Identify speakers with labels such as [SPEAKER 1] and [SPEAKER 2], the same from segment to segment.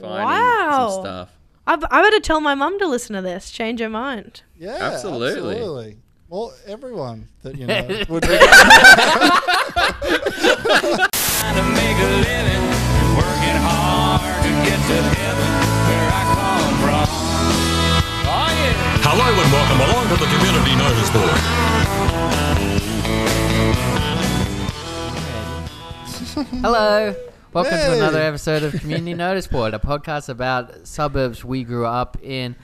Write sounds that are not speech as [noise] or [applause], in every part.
[SPEAKER 1] finding
[SPEAKER 2] Wow.
[SPEAKER 1] some stuff.
[SPEAKER 2] I, b- I better tell my mum to listen to this. Change her mind.
[SPEAKER 3] Yeah,
[SPEAKER 1] Absolutely.
[SPEAKER 3] absolutely. Well, everyone that you know [laughs] would be.
[SPEAKER 4] to make a living, working hard to get to heaven where I come from. Oh yeah.
[SPEAKER 5] Hello and welcome along to the Community Notice Board.
[SPEAKER 6] Hello. Welcome to another episode of Community [laughs] Notice Board, a podcast about suburbs we grew up in,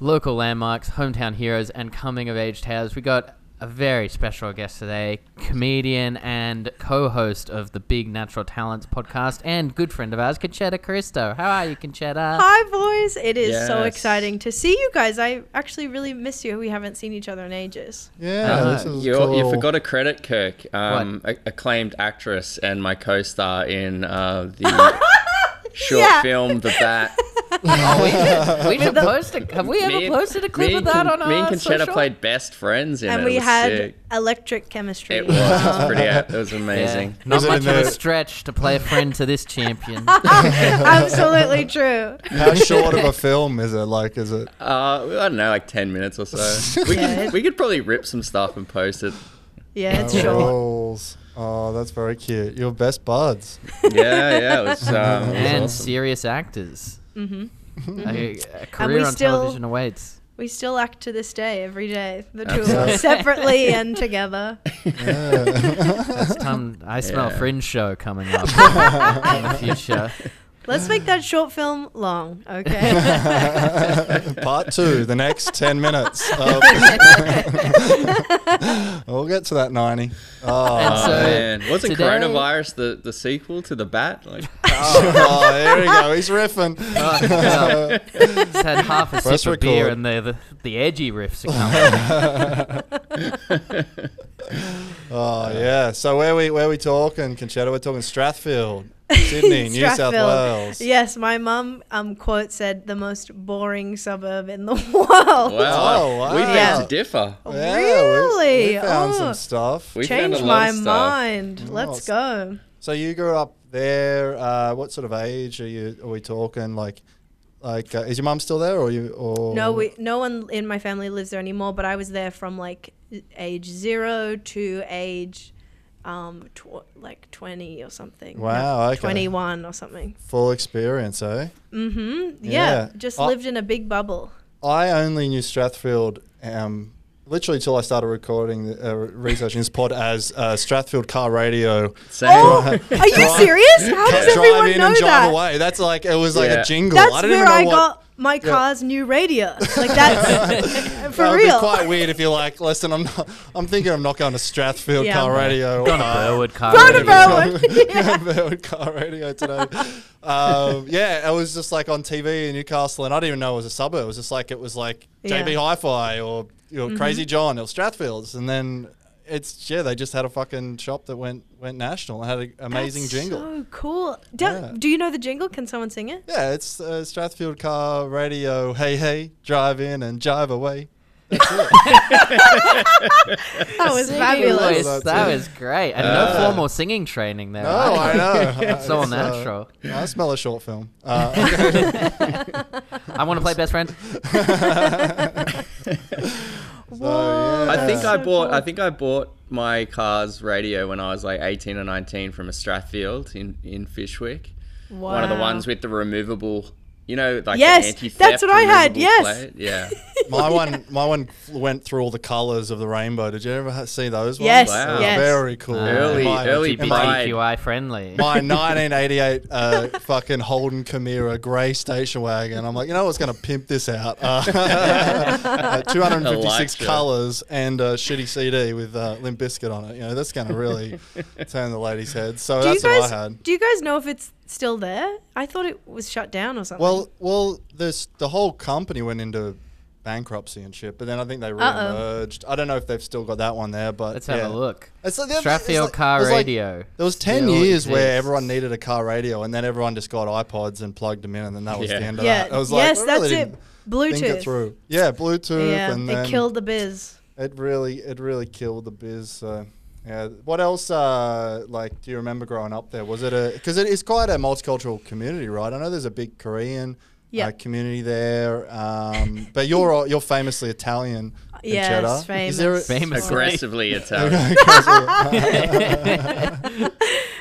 [SPEAKER 6] local landmarks, hometown heroes, and coming of age tales. We got a very special guest today, comedian and co host of the Big Natural Talents podcast, and good friend of ours, Concetta Caristo. How are you, Concetta?
[SPEAKER 2] Hi, boys. It is so exciting to see you guys. I actually really miss you. We haven't seen each other in ages.
[SPEAKER 3] Yeah,
[SPEAKER 6] Uh,
[SPEAKER 3] this is
[SPEAKER 1] You,
[SPEAKER 3] cool.
[SPEAKER 1] you forgot a credit, Kirk. Um, a- acclaimed actress and my co-star in uh, the [laughs] short
[SPEAKER 2] Yeah.
[SPEAKER 1] film The Bat. [laughs]
[SPEAKER 6] Oh, we should, we [laughs] should post a. Have we ever posted a clip
[SPEAKER 1] me
[SPEAKER 6] of that
[SPEAKER 1] Con-
[SPEAKER 6] on our
[SPEAKER 1] Me and Concetta
[SPEAKER 6] social?
[SPEAKER 1] played best friends in
[SPEAKER 2] and
[SPEAKER 1] it.
[SPEAKER 2] we
[SPEAKER 1] it was
[SPEAKER 2] had
[SPEAKER 1] sick.
[SPEAKER 2] electric chemistry.
[SPEAKER 1] It was. It was [laughs] pretty. It was
[SPEAKER 6] Yeah,
[SPEAKER 1] amazing.
[SPEAKER 6] not
[SPEAKER 3] Was
[SPEAKER 6] much of a stretch to play a friend to this champion.
[SPEAKER 2] Absolutely true.
[SPEAKER 3] How short of a film is it? Like, is it?
[SPEAKER 1] Uh, I don't know, like ten minutes or so. We
[SPEAKER 2] Yeah,
[SPEAKER 1] could we could probably rip some stuff and post it.
[SPEAKER 2] Yeah, it's short.
[SPEAKER 3] Rolls. Oh, that's very cute. Your best buds. [laughs]
[SPEAKER 1] Yeah, yeah. It was. Um, it was
[SPEAKER 6] and
[SPEAKER 1] awesome.
[SPEAKER 6] serious actors.
[SPEAKER 2] Mm-hmm.
[SPEAKER 6] A, a career
[SPEAKER 2] we
[SPEAKER 6] on
[SPEAKER 2] still-
[SPEAKER 6] television awaits.
[SPEAKER 2] We still act to this day, every day. The two of us, separately and together.
[SPEAKER 3] Yeah. [laughs]
[SPEAKER 6] That's time. I smell
[SPEAKER 1] Yeah.
[SPEAKER 6] Fringe show coming up [laughs] in the future.
[SPEAKER 2] Let's make that short film long, okay? [laughs]
[SPEAKER 3] Part two, the next 10 minutes. [laughs] of- [laughs] we'll get to that 90. Oh,
[SPEAKER 6] And
[SPEAKER 1] Oh,
[SPEAKER 6] so
[SPEAKER 1] man. Wasn't
[SPEAKER 6] today-
[SPEAKER 1] coronavirus the, the sequel to the Bat? Like, ah, ah,
[SPEAKER 3] oh, there we go. He's riffing.
[SPEAKER 6] Oh, well, had half a
[SPEAKER 3] Press
[SPEAKER 6] sip of beer,
[SPEAKER 3] record.
[SPEAKER 6] and the, the the edgy riffs are coming.
[SPEAKER 3] Oh, yeah. So where we where we talking, Concetta? We're talking Strathfield, [laughs] Sydney, New South Wales.
[SPEAKER 2] Yes, my mum um quote said the most boring suburb in the [laughs] world.
[SPEAKER 1] wow.
[SPEAKER 3] Oh,
[SPEAKER 1] We
[SPEAKER 3] wow.
[SPEAKER 1] beg to differ.
[SPEAKER 3] Yeah,
[SPEAKER 2] Really?
[SPEAKER 3] We, found
[SPEAKER 2] Oh.
[SPEAKER 3] some stuff.
[SPEAKER 1] We found
[SPEAKER 2] Change
[SPEAKER 1] a lot
[SPEAKER 2] my
[SPEAKER 1] of stuff.
[SPEAKER 2] mind. Let's
[SPEAKER 3] it's-
[SPEAKER 2] go.
[SPEAKER 3] So you grew up there. Uh, what sort of age are you? Are we talking like, like uh, is your mum still there, or you? Or
[SPEAKER 2] No, we no one in my family lives there anymore. But I was there from like age zero to age, um, tw- like twenty or something.
[SPEAKER 3] Wow, okay.
[SPEAKER 2] Twenty-one or something.
[SPEAKER 3] full experience, eh?
[SPEAKER 2] Mm-hmm. Yeah,
[SPEAKER 3] Yeah.
[SPEAKER 2] just
[SPEAKER 3] Oh.
[SPEAKER 2] lived in a big bubble.
[SPEAKER 3] I only knew Strathfield, um, literally till I started recording, the, uh, researching this pod as uh, Strathfield Car Radio.
[SPEAKER 1] Same.
[SPEAKER 2] Oh, are you serious? How does everyone know that?
[SPEAKER 3] drive in
[SPEAKER 2] know
[SPEAKER 3] and drive
[SPEAKER 2] that?
[SPEAKER 3] away. That's like it was like
[SPEAKER 1] Yeah.
[SPEAKER 3] a jingle.
[SPEAKER 2] That's
[SPEAKER 3] I didn't
[SPEAKER 2] where
[SPEAKER 3] even know
[SPEAKER 2] I
[SPEAKER 3] what.
[SPEAKER 2] got my car's new radio. [laughs] Like that's [laughs] for
[SPEAKER 3] that would
[SPEAKER 2] real.
[SPEAKER 3] be quite weird if you're like, listen, I'm not, I'm thinking I'm not going to Strathfield
[SPEAKER 2] Yeah,
[SPEAKER 3] Car
[SPEAKER 2] I'm-
[SPEAKER 3] Radio.
[SPEAKER 6] Gone to
[SPEAKER 3] uh,
[SPEAKER 6] Burwood car.
[SPEAKER 2] Go to
[SPEAKER 6] radio.
[SPEAKER 2] Berwick. [laughs]
[SPEAKER 3] yeah. Berwick Car Radio today. um, yeah, it was just like on TV in Newcastle, and I didn't even know it was a suburb. It was just like it was like
[SPEAKER 2] Yeah.
[SPEAKER 3] JB Hi-Fi or you know, Crazy
[SPEAKER 2] Mm-hmm.
[SPEAKER 3] John or Strathfields, and then it's yeah, they just had a fucking shop that went went national and had an amazing
[SPEAKER 2] That's
[SPEAKER 3] jingle.
[SPEAKER 2] So cool. Do,
[SPEAKER 3] Yeah.
[SPEAKER 2] do you know the jingle? Can someone sing it?
[SPEAKER 3] yeah, it's uh, Strathfield Car Radio. Hey hey, drive in and drive away.
[SPEAKER 2] That was
[SPEAKER 6] Singing
[SPEAKER 2] fabulous.
[SPEAKER 6] voice,
[SPEAKER 3] That's
[SPEAKER 6] that was great, and
[SPEAKER 1] Uh,
[SPEAKER 6] no formal singing training there.
[SPEAKER 3] No, I know. [laughs]
[SPEAKER 6] It's all
[SPEAKER 3] It's, uh,
[SPEAKER 6] natural.
[SPEAKER 3] I smell a short film. Uh, [laughs] [laughs]
[SPEAKER 6] I want to play best friend.
[SPEAKER 2] Whoa,
[SPEAKER 3] yeah.
[SPEAKER 1] I think I
[SPEAKER 2] so
[SPEAKER 1] bought. I think I bought my car's radio when I was like 18 or 19 from a Strathfield in in Fyshwick. One of the ones with the removable. You know, like
[SPEAKER 2] Yes,
[SPEAKER 1] the anti-theft
[SPEAKER 2] that's what I had, yes.
[SPEAKER 1] plate? Yeah. [laughs]
[SPEAKER 3] my one, my one went through all the colours of the rainbow. Did you ever see those ones?
[SPEAKER 2] Yes,
[SPEAKER 1] Wow.
[SPEAKER 2] yes.
[SPEAKER 3] Very cool.
[SPEAKER 1] Early-
[SPEAKER 3] my,
[SPEAKER 1] early
[SPEAKER 3] and my.
[SPEAKER 6] LGBTQI friendly.
[SPEAKER 3] my [laughs] 1988 uh, fucking Holden Camira grey station wagon. I'm like, you know what's going to pimp this out? Uh, [laughs] uh, 256 colours and a shitty CD with uh, Limp Bizkit on it. You know, that's going to really turn the ladies' heads. So
[SPEAKER 2] Do
[SPEAKER 3] that's
[SPEAKER 2] guys
[SPEAKER 3] what I had.
[SPEAKER 2] do you guys know if it's still there? I thought it was shut down or something.
[SPEAKER 3] Well, well, this the whole company went into bankruptcy and shit, but then I think they re-emerged. I don't know if they've still got that one there, but
[SPEAKER 6] Let's
[SPEAKER 3] yeah.
[SPEAKER 6] have a look.
[SPEAKER 3] It's like, it's
[SPEAKER 6] Strathfield
[SPEAKER 3] like-
[SPEAKER 6] Car
[SPEAKER 3] it like-
[SPEAKER 6] Radio.
[SPEAKER 3] there was ten
[SPEAKER 6] still
[SPEAKER 3] years where everyone needed a car radio, and then everyone just got iPods and plugged them in, and then that was
[SPEAKER 1] Yeah.
[SPEAKER 3] the end of
[SPEAKER 2] yeah,
[SPEAKER 3] that. It was like,
[SPEAKER 2] yes,
[SPEAKER 3] I
[SPEAKER 2] that's
[SPEAKER 3] really
[SPEAKER 2] it. Bluetooth.
[SPEAKER 3] Think it through. Yeah, Bluetooth,
[SPEAKER 2] Yeah,
[SPEAKER 3] and
[SPEAKER 2] it
[SPEAKER 3] then
[SPEAKER 2] killed the biz.
[SPEAKER 3] It really, it really killed the biz. So Yeah. What else? Uh, like, do you remember growing up there? Was it a because it is quite a multicultural community, right? I know there's a big Korean
[SPEAKER 2] Yeah.
[SPEAKER 3] uh, community there, um, but you're you're famously Italian. in
[SPEAKER 2] Yes,
[SPEAKER 3] Jeddah. Is there a-
[SPEAKER 2] famous.
[SPEAKER 6] Famous.
[SPEAKER 1] Aggressively Italian. [laughs] [laughs]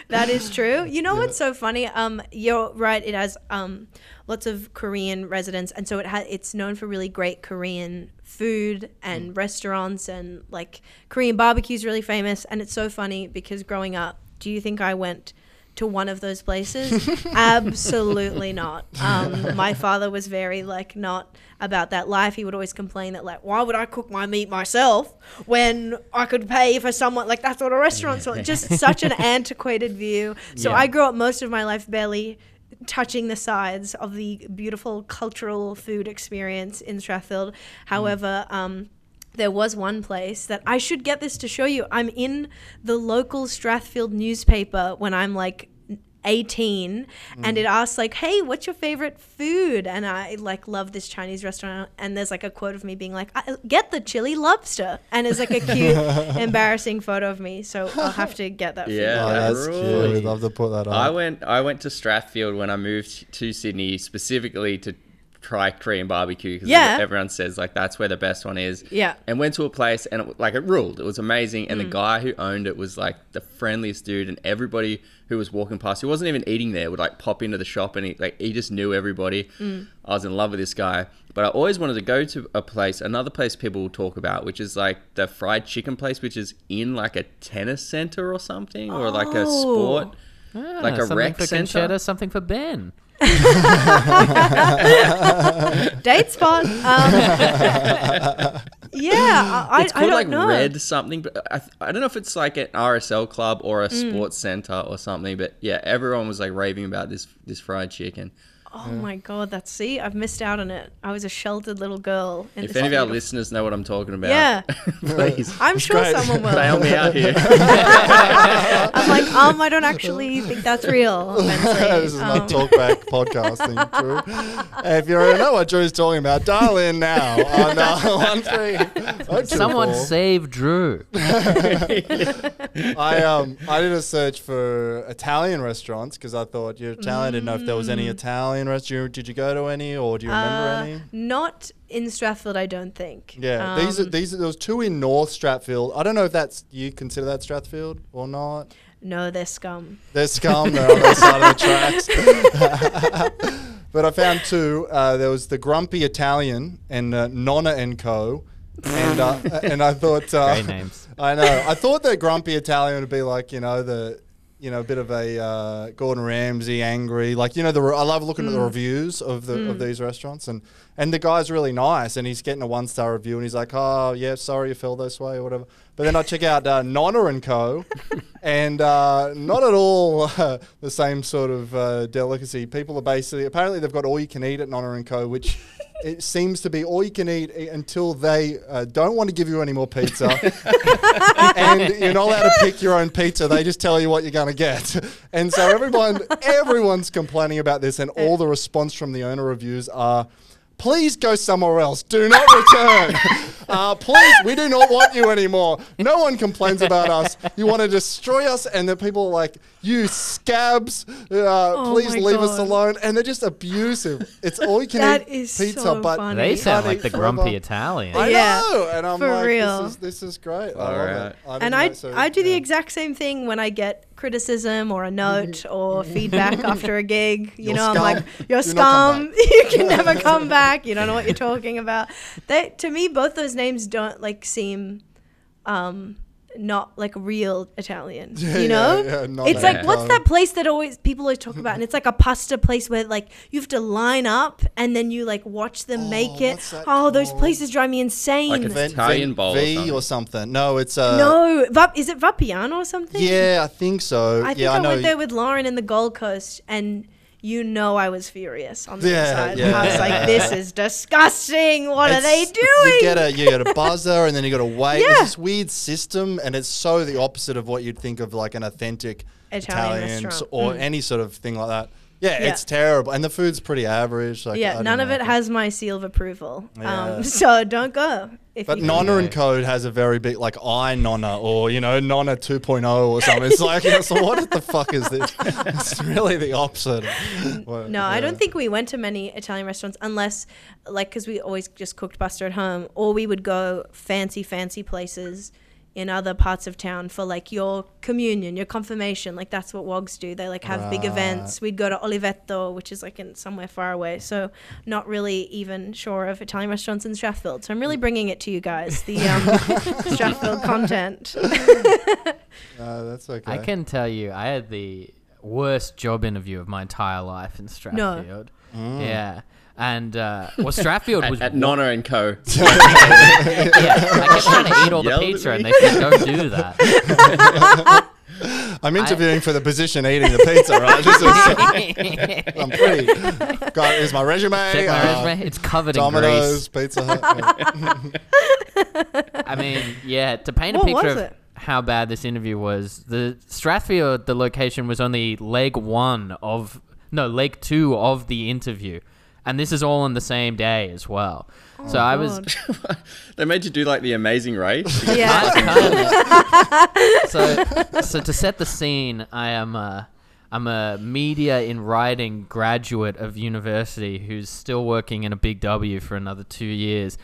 [SPEAKER 2] That is true. You know what's so funny? Um, you're right. It has um, lots of Korean residents, and so it ha- it's known for really great Korean food and restaurants, and like Korean barbecue is really famous. And it's so funny because growing up, do you think I went? To one of those places? [laughs] Absolutely not. Um, [laughs] my father was very like not about that life. He would always complain that like, why would I cook my meat myself when I could pay for someone like that's what a restaurant's for. Just such an [laughs] antiquated view. So
[SPEAKER 6] Yeah.
[SPEAKER 2] I grew up most of my life barely touching the sides of the beautiful cultural food experience in Strathfield. However, um, there was one place that I should get this to show you. I'm in the local Strathfield newspaper when I'm like 18 and mm. it asks like hey what's your favorite food and i like love this chinese restaurant and there's like a quote of me being like I, get the chili lobster and it's like a cute [laughs] embarrassing photo of me so i'll have to get that for you.
[SPEAKER 1] Yeah.
[SPEAKER 3] Oh, that's cute.
[SPEAKER 1] Really?
[SPEAKER 3] We'd love to put that
[SPEAKER 1] on
[SPEAKER 3] I
[SPEAKER 1] went I went to Strathfield when I moved to Sydney specifically to try Korean barbecue because
[SPEAKER 2] Yeah.
[SPEAKER 1] everyone says like that's where the best one is.
[SPEAKER 2] Yeah.
[SPEAKER 1] And went to a place and it, like it ruled. It was amazing
[SPEAKER 2] Mm.
[SPEAKER 1] and the guy who owned it was like the friendliest dude and everybody who was walking past who wasn't even eating there would like pop into the shop and he like he just knew everybody.
[SPEAKER 2] Mm.
[SPEAKER 1] I was in love with this guy. But I always wanted to go to a place, another place people will talk about, which is like the fried chicken place, which is in like a tennis center or something, or like a
[SPEAKER 2] Oh.
[SPEAKER 1] sport.
[SPEAKER 6] Ah,
[SPEAKER 1] Like a rec?
[SPEAKER 6] Concetta, something for Ben.
[SPEAKER 2] Date spot um, [laughs] yeah i,
[SPEAKER 1] it's
[SPEAKER 2] I
[SPEAKER 1] called
[SPEAKER 2] don't
[SPEAKER 1] like
[SPEAKER 2] know
[SPEAKER 1] Red something, but I, I don't know if it's like an RSL club or a
[SPEAKER 2] Mm.
[SPEAKER 1] sports center or something. But yeah, everyone was like raving about this this fried chicken.
[SPEAKER 2] Oh my god that's see i've missed out on it i was a sheltered little girl in
[SPEAKER 1] If any of our listeners know what I'm talking about,
[SPEAKER 2] Yeah. [laughs]
[SPEAKER 1] please
[SPEAKER 2] i'm sure
[SPEAKER 3] great.
[SPEAKER 2] someone will
[SPEAKER 1] bail me out here. [laughs]
[SPEAKER 2] i'm like um i don't actually think that's real [laughs]
[SPEAKER 3] this is
[SPEAKER 2] Um,
[SPEAKER 3] not talkback podcasting, Drew. If you already know what Drew's talking about, dial in now on uh, one three. oh, two,
[SPEAKER 6] Someone
[SPEAKER 3] four.
[SPEAKER 6] save Drew.
[SPEAKER 3] I um I did a search for Italian restaurants because I thought you're Italian. Didn't know if there was any Italian restaurant. Did you go to any, or do you remember
[SPEAKER 2] uh,
[SPEAKER 3] any?
[SPEAKER 2] not in strathfield i don't think
[SPEAKER 3] Yeah, these are
[SPEAKER 2] Um,
[SPEAKER 3] these. Are, there was two in North Strathfield. I don't know if that's you consider that Strathfield or not.
[SPEAKER 2] no they're scum
[SPEAKER 3] They're scum. [laughs] They're on the side of the tracks. [laughs] but I found two. Uh, there was the Grumpy Italian and uh, Nonna and Co. And uh, [laughs] and I thought uh,
[SPEAKER 6] Great names.
[SPEAKER 3] I know. I thought that Grumpy Italian would be like you know the you know a bit of a uh, Gordon Ramsay angry like you know the re- I love looking at the reviews of the of these restaurants and and the guy's really nice and he's getting a one star review and he's like oh yeah sorry you fell this way or whatever. But then I check out uh, Nonna and Co. [laughs] and uh, not at all uh, the same sort of uh, delicacy. People are basically apparently they've got all you can eat at Nonna and Co. Which it seems to be all you can eat until they uh, don't want to give you any more pizza [laughs] and you're not allowed to pick your own pizza. They just tell you what you're going to get. [laughs] And so everyone, everyone's complaining about this, and all the response from the owner reviews are. Please go somewhere else. Do not return. [laughs] uh, please, we do not want you anymore. No one complains about us. You want to destroy us, and the people are like, "You scabs! Uh, please
[SPEAKER 2] my
[SPEAKER 3] leave us alone." And they're just abusive. It's all you can
[SPEAKER 2] That
[SPEAKER 3] eat
[SPEAKER 2] is
[SPEAKER 3] pizza,
[SPEAKER 2] so
[SPEAKER 3] but
[SPEAKER 2] funny.
[SPEAKER 6] They sound like the
[SPEAKER 3] eat forever.
[SPEAKER 6] grumpy Italian.
[SPEAKER 3] I
[SPEAKER 2] Yeah,
[SPEAKER 3] know, and I'm
[SPEAKER 2] for
[SPEAKER 3] like,
[SPEAKER 2] real.
[SPEAKER 3] This, is, this is great. I love
[SPEAKER 1] right.
[SPEAKER 3] it. I
[SPEAKER 2] and I,
[SPEAKER 3] so-
[SPEAKER 2] I do the exact same thing when I get criticism or a note or feedback after a gig. You
[SPEAKER 3] You're
[SPEAKER 2] know, I'm like, you're
[SPEAKER 3] Do not come
[SPEAKER 2] scum. [laughs] you can never come [laughs] back. You don't know what you're talking about. They, to me, both those names don't like seem, um, not like real Italian. [laughs]
[SPEAKER 3] Yeah,
[SPEAKER 2] you know,
[SPEAKER 3] yeah, yeah,
[SPEAKER 2] it's like what's that place that always people always talk about, and it's like a pasta place where like you have to line up and then you like watch them make it.
[SPEAKER 3] what's that
[SPEAKER 2] Oh, those places drive me insane.
[SPEAKER 1] Like a Italian
[SPEAKER 3] Ven-
[SPEAKER 1] bowl or something.
[SPEAKER 3] or something. No, it's uh,
[SPEAKER 2] no, Vap- is it Vapiano or something?
[SPEAKER 3] Yeah, I think so.
[SPEAKER 2] I think
[SPEAKER 3] yeah,
[SPEAKER 2] I,
[SPEAKER 3] I know.
[SPEAKER 2] went there with Lauren in the Gold Coast, and you know I was furious on the
[SPEAKER 3] Yeah,
[SPEAKER 2] inside.
[SPEAKER 3] yeah.
[SPEAKER 2] I was like, "This is disgusting. What are they doing?"
[SPEAKER 3] You get a you get a buzzer, and then you got to wait.
[SPEAKER 2] Yeah.
[SPEAKER 3] It's this weird system, and it's so the opposite of what you'd think of like an authentic
[SPEAKER 2] Italian
[SPEAKER 3] Italian,
[SPEAKER 2] restaurant.
[SPEAKER 3] or
[SPEAKER 2] Mm.
[SPEAKER 3] any sort of thing like that. Yeah,
[SPEAKER 2] Yeah.
[SPEAKER 3] it's terrible, and the food's pretty average. Like,
[SPEAKER 2] yeah, none of
[SPEAKER 3] know.
[SPEAKER 2] it has my seal of approval.
[SPEAKER 3] Yeah.
[SPEAKER 2] Um, [laughs] so don't go. If
[SPEAKER 3] But Nonna and Code has a very big, like I Nonna or you know Nonna 2.0 or something. It's like, you know, so what the fuck is this? [laughs] It's really the opposite. what-
[SPEAKER 2] No, I don't think we went to many Italian restaurants unless, like, because we always just cooked pasta at home, or we would go fancy, fancy places in other parts of town for like your communion, your confirmation. Like that's what wogs do. They like have big events. We'd go to Oliveto, which is like in somewhere far away. So not really even sure of Italian restaurants in Strathfield. So I'm really bringing it to you guys, the um, [laughs] Strathfield content.
[SPEAKER 3] No, [laughs] [laughs] that's okay.
[SPEAKER 6] I can tell you, I had the worst job interview of my entire life in Strathfield. Yeah. And uh, well, Strathfield [laughs] was
[SPEAKER 1] At, at Nonna and Co. [laughs] [laughs]
[SPEAKER 6] yeah. I kept trying to eat all the pizza, and they said, "Don't do that."
[SPEAKER 3] I'm interviewing for the position eating the pizza, right? This is, I'm pretty. Got here's my resume.
[SPEAKER 6] Check my
[SPEAKER 3] uh,
[SPEAKER 6] resume; it's covered in
[SPEAKER 3] Domino's,
[SPEAKER 6] grease.
[SPEAKER 3] Pizza Hut. yeah.
[SPEAKER 6] I mean, yeah. To paint a
[SPEAKER 2] What
[SPEAKER 6] picture of
[SPEAKER 2] it?
[SPEAKER 6] how bad this interview was, the Strathfield, the location was only leg one of no leg two of the interview, and this is all on the same day as well. Oh, so I was [laughs]
[SPEAKER 1] they made you do like the Amazing Race. to [laughs] get
[SPEAKER 2] yeah.
[SPEAKER 6] so [laughs] so to set the scene, I am a I'm a media in writing graduate of university who's still working in a big W for another two years,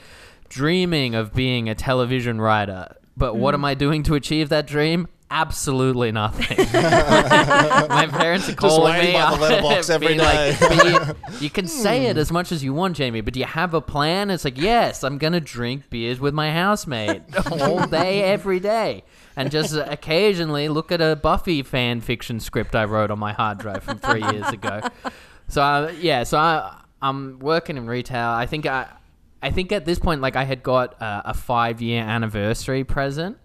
[SPEAKER 6] dreaming of being a television writer. But what hmm. am I doing to achieve that dream? Absolutely nothing. [laughs] [laughs] My parents are calling me
[SPEAKER 3] by the letterbox every
[SPEAKER 6] being like, you, [laughs] you can say it as much as you want, Jamie, but do you have a plan? It's like, yes, I'm gonna drink beers with my housemate all day, every day, and just occasionally look at a Buffy fan fiction script I wrote on my hard drive from three years ago. So uh, yeah, so I, I'm working in retail. I think I, I think at this point, like I had got uh, a five year anniversary present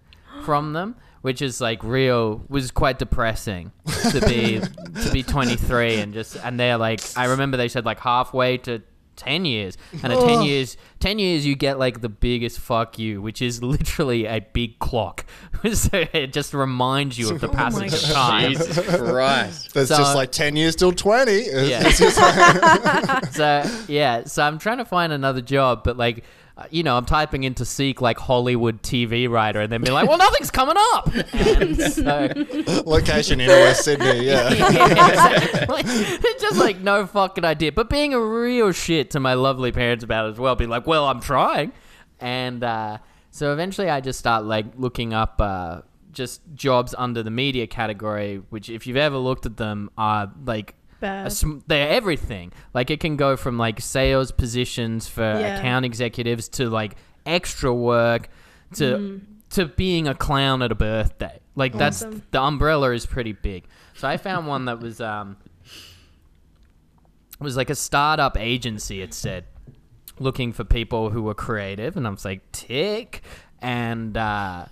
[SPEAKER 6] from them. Which is like real was quite depressing to be [laughs] to be 23 and just and they're like I remember they said like halfway to 10 years and at 10 years 10 years you get like the biggest fuck you which is literally a big clock [laughs] so it just reminds you of the [laughs] oh passage of time
[SPEAKER 1] Jesus Christ.
[SPEAKER 3] There's
[SPEAKER 6] So-
[SPEAKER 3] just like 10 years till 20.
[SPEAKER 6] Yeah.
[SPEAKER 3] like-
[SPEAKER 6] so yeah, so I'm trying to find another job, but like, uh, you know, I'm typing into seek like Hollywood TV writer, and then be like, well, nothing's coming up. [laughs] And so, [laughs]
[SPEAKER 3] location in West Sydney, yeah. [laughs]
[SPEAKER 6] exactly. just like no fucking idea. But being a real shit to my lovely parents about it as well, be like, well, I'm trying, and uh, so eventually I just start like looking up. Uh, just jobs under the media category, which, if you've ever looked at them, are like
[SPEAKER 2] Bad.
[SPEAKER 6] a sm- they're everything. Like it can go from like sales positions for
[SPEAKER 2] Yeah.
[SPEAKER 6] account executives to like extra work to
[SPEAKER 2] Mm.
[SPEAKER 6] to being a clown at a birthday. Like that's the umbrella is pretty big. So I found one that was um It was like a startup agency. It said looking for people who were creative, and I was like tick, and. uh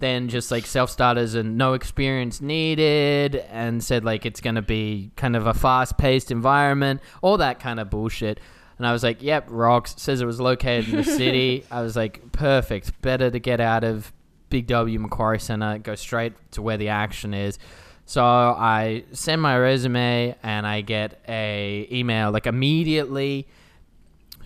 [SPEAKER 6] then just like self starters and no experience needed, and said like it's gonna be kind of a fast paced environment, all that kind of bullshit. And I was like, yep, rocks. Says it was located in the [laughs] city. I was like, perfect. Better to get out of Big W Macquarie Center, go straight to where the action is. So I send my resume and I get a email like immediately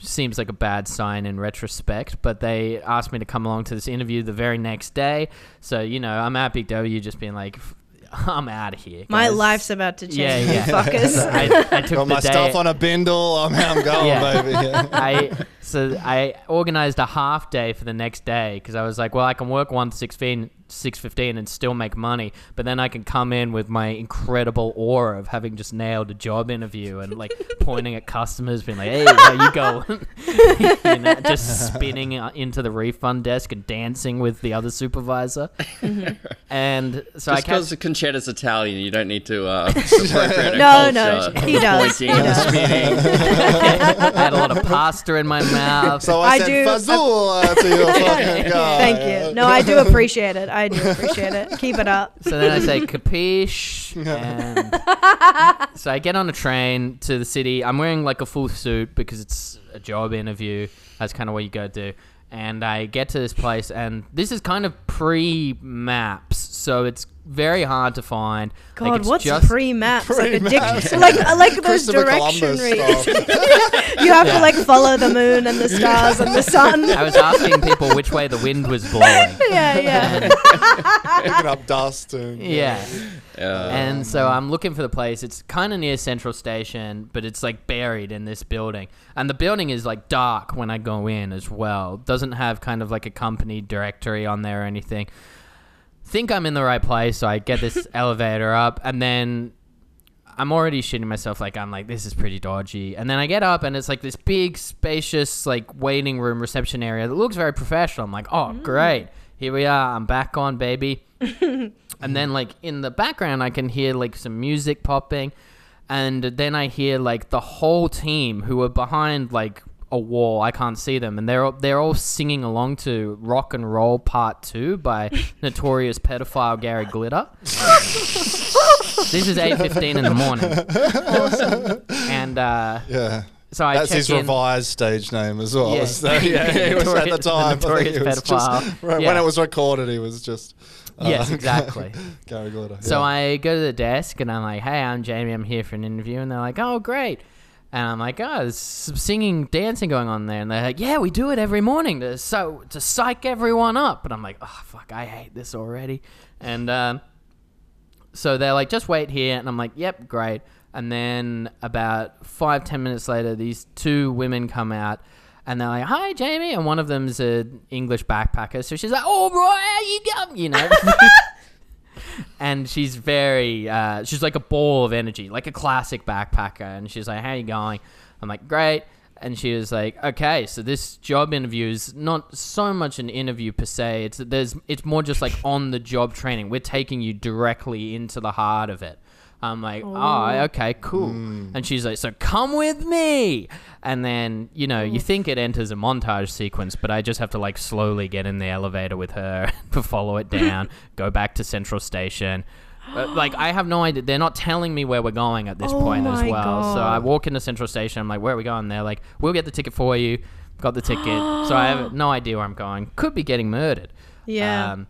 [SPEAKER 6] seems like a bad sign in retrospect, but they asked me to come along to this interview the very next day. So, you know, I'm at Big W just being like, I'm out of here.
[SPEAKER 2] My life's about to change,
[SPEAKER 6] Yeah, yeah.
[SPEAKER 2] fuckers. [laughs]
[SPEAKER 6] I, I took
[SPEAKER 3] Got
[SPEAKER 6] the
[SPEAKER 3] my
[SPEAKER 6] day.
[SPEAKER 3] stuff on a bindle. I'm, I'm [laughs] going,
[SPEAKER 6] Yeah.
[SPEAKER 3] baby. Yeah. [laughs]
[SPEAKER 6] I so I organized a half day for the next day because I was like, well, I can work one to six fifteen, six fifteen, and still make money, but then I can come in with my incredible aura of having just nailed a job interview and like [laughs] pointing at customers, being like, hey, how you going? [laughs] you know, just spinning uh, into the refund desk and dancing with the other supervisor, and so I
[SPEAKER 1] Just
[SPEAKER 6] catch
[SPEAKER 1] Concetta's Italian, you don't need to uh, [laughs]
[SPEAKER 2] No, no, he does.
[SPEAKER 1] Pointing
[SPEAKER 2] He
[SPEAKER 1] and
[SPEAKER 2] does.
[SPEAKER 1] spinning.
[SPEAKER 6] I had a lot of pasta in my mouth.
[SPEAKER 3] So I,
[SPEAKER 2] I
[SPEAKER 3] said
[SPEAKER 2] do-
[SPEAKER 3] Fazul uh, to your fucking guy.
[SPEAKER 2] Thank you. No, I do appreciate it. I do appreciate it. Keep it up.
[SPEAKER 6] So then I say [laughs] capiche, and so I get on a train to the city. I'm wearing like a full suit because it's a job interview. That's kind of what you go do. And I get to this place, and this is kind of pre-maps, so it's very hard to find. Like,
[SPEAKER 2] God,
[SPEAKER 6] it's
[SPEAKER 2] what's
[SPEAKER 6] just-
[SPEAKER 2] pre maps? Like a
[SPEAKER 3] Pre-maps.
[SPEAKER 2] dic- like like those
[SPEAKER 3] Christopher
[SPEAKER 2] direction
[SPEAKER 3] Columbus
[SPEAKER 2] reads. [laughs] You have to like follow the moon and the stars and the sun. [laughs]
[SPEAKER 6] I was asking people which way the wind was blowing. [laughs]
[SPEAKER 2] yeah, yeah.
[SPEAKER 3] Picking up dust and
[SPEAKER 6] Yeah.
[SPEAKER 1] Uh,
[SPEAKER 6] And so I'm looking for the place. It's kind of near Central Station, but it's like buried in this building. And the building is like dark when I go in as well. Doesn't have kind of like a company directory on there or anything. Think I'm in the right place, so I get this [laughs] elevator up, and then I'm already shitting myself. Like I'm like, this is pretty dodgy. And then I get up, and it's like this big, spacious, like waiting room reception area that looks very professional. I'm like, oh, mm. great, here we are. I'm back on, baby. [laughs] and then like in the background, I can hear like some music popping, and then I hear like the whole team who are behind like a wall. I can't see them, and they're all- they're all singing along to "Rock and Roll Part 2 by [laughs] notorious pedophile Gary Glitter. this is eight [laughs] fifteen in the morning, and uh,
[SPEAKER 3] Yeah.
[SPEAKER 6] so I
[SPEAKER 3] That's his
[SPEAKER 6] in.
[SPEAKER 3] revised stage name as well.
[SPEAKER 6] Yeah.
[SPEAKER 3] So, yeah, he was at the
[SPEAKER 6] Notorious- the
[SPEAKER 3] time. I think
[SPEAKER 6] notorious
[SPEAKER 3] he was just-
[SPEAKER 6] pedophile. [laughs]
[SPEAKER 3] right, When it was recorded, he was just. uh,
[SPEAKER 6] Yes, exactly.
[SPEAKER 3] Gary Glitter.
[SPEAKER 6] So
[SPEAKER 3] yeah.
[SPEAKER 6] I go to the desk and I'm like, "Hey, I'm Jamie. I'm here for an interview." And they're like, "Oh, great." And I'm like, "Oh, there's some singing, dancing going on there." And they're like, "Yeah, we do it every morning to so to psych everyone up." And I'm like, "Oh, fuck, I hate this already." And um, so they're like, "Just wait here." And I'm like, "Yep, great." And then about five, ten minutes later, these two women come out. And they're like, "Hi, Jamie," and one of them's an English backpacker, so she's like, "Oh, right, how you go?" You know, [laughs] [laughs] and she's very uh, she's like a ball of energy like a classic backpacker. And she's like how you going? I'm like great. And she was like okay so this job interview is not so much an interview per se. It's there's it's more just like on the job training. We're taking you directly into the heart of it i'm like oh, okay cool and she's like so come with me and then you know you think it enters a montage sequence but i just have to like slowly get in the elevator with her [laughs] to follow it down [laughs] go back to central station Uh, like I have no idea. They're not telling me where we're going at this
[SPEAKER 2] Oh
[SPEAKER 6] point as
[SPEAKER 2] my
[SPEAKER 6] well. So I walk into Central Station. I'm like, "Where are we going?" They're like, "We'll get the ticket for you." Got the ticket. so I have [gasps] no idea where I'm going. Could be getting murdered.
[SPEAKER 2] Yeah.
[SPEAKER 6] Um,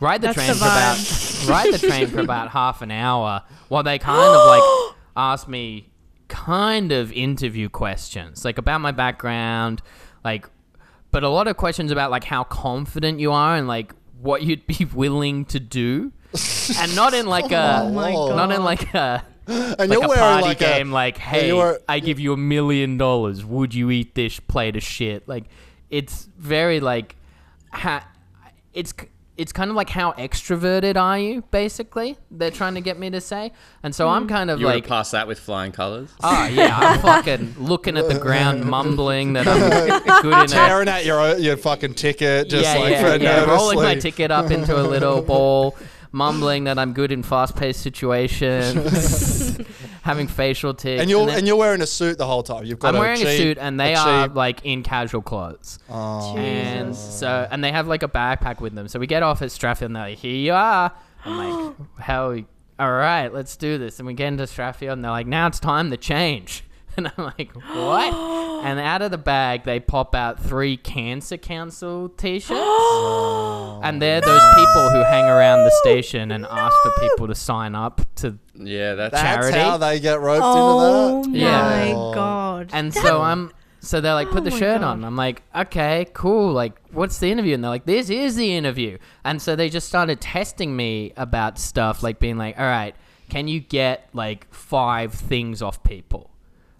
[SPEAKER 6] ride the
[SPEAKER 2] That's
[SPEAKER 6] train
[SPEAKER 2] the
[SPEAKER 6] for about [laughs] ride the train for about [laughs] half an hour while they kind of like [gasps] ask me kind of interview questions like about my background like but a lot of questions about like how confident you are and like what you'd be [laughs] willing to do. And not in like a
[SPEAKER 2] Oh
[SPEAKER 6] not in like a
[SPEAKER 3] and
[SPEAKER 6] like
[SPEAKER 3] you're
[SPEAKER 6] a party
[SPEAKER 3] like
[SPEAKER 6] game
[SPEAKER 3] a,
[SPEAKER 6] like hey
[SPEAKER 3] you're-
[SPEAKER 6] i give you a million dollars. Would you eat this plate of shit? Like it's very like ha- it's it's kind of like how extroverted are you basically they're trying to get me to say and so
[SPEAKER 2] Hmm.
[SPEAKER 6] i'm kind of
[SPEAKER 1] you
[SPEAKER 6] like
[SPEAKER 1] have passed that with flying colours.
[SPEAKER 6] oh yeah i'm fucking looking at the ground [laughs] mumbling that i'm good [laughs] enough
[SPEAKER 3] tearing at your your fucking ticket, just
[SPEAKER 6] yeah,
[SPEAKER 3] like
[SPEAKER 6] yeah,
[SPEAKER 3] for
[SPEAKER 6] yeah. rolling my ticket up into a little ball, [laughs] mumbling that I'm good in fast-paced situations, [laughs] having facial tics.
[SPEAKER 3] And you're
[SPEAKER 6] then-
[SPEAKER 3] and you're wearing a suit the whole time. You've got
[SPEAKER 6] I'm
[SPEAKER 3] a
[SPEAKER 6] wearing a suit, and they are like in casual clothes,
[SPEAKER 3] Oh.
[SPEAKER 6] and so and they have like a backpack with them. So we get off at Strathfield, and they're like, "Here you are." I'm like, [gasps] "How? All right, let's do this." And we get into Strathfield, and they're like, "Now it's time to change." [laughs] And I'm like, "What?" [gasps] and out of the bag, they pop out three Cancer Council T-shirts, [gasps] oh. and they're those people who hang around the station and ask for people to sign up to
[SPEAKER 1] Yeah, that's
[SPEAKER 3] That's
[SPEAKER 6] charity.
[SPEAKER 3] how they get roped
[SPEAKER 2] Oh
[SPEAKER 3] into that.
[SPEAKER 2] my
[SPEAKER 6] Yeah.
[SPEAKER 2] god.
[SPEAKER 6] And so I'm so they're like, put the
[SPEAKER 2] Oh my
[SPEAKER 6] shirt
[SPEAKER 2] God.
[SPEAKER 6] on. I'm like, okay, cool. Like, what's the interview? And they're like, this is the interview. And so they just started testing me about stuff, like being like, all right, can you get like five things off people?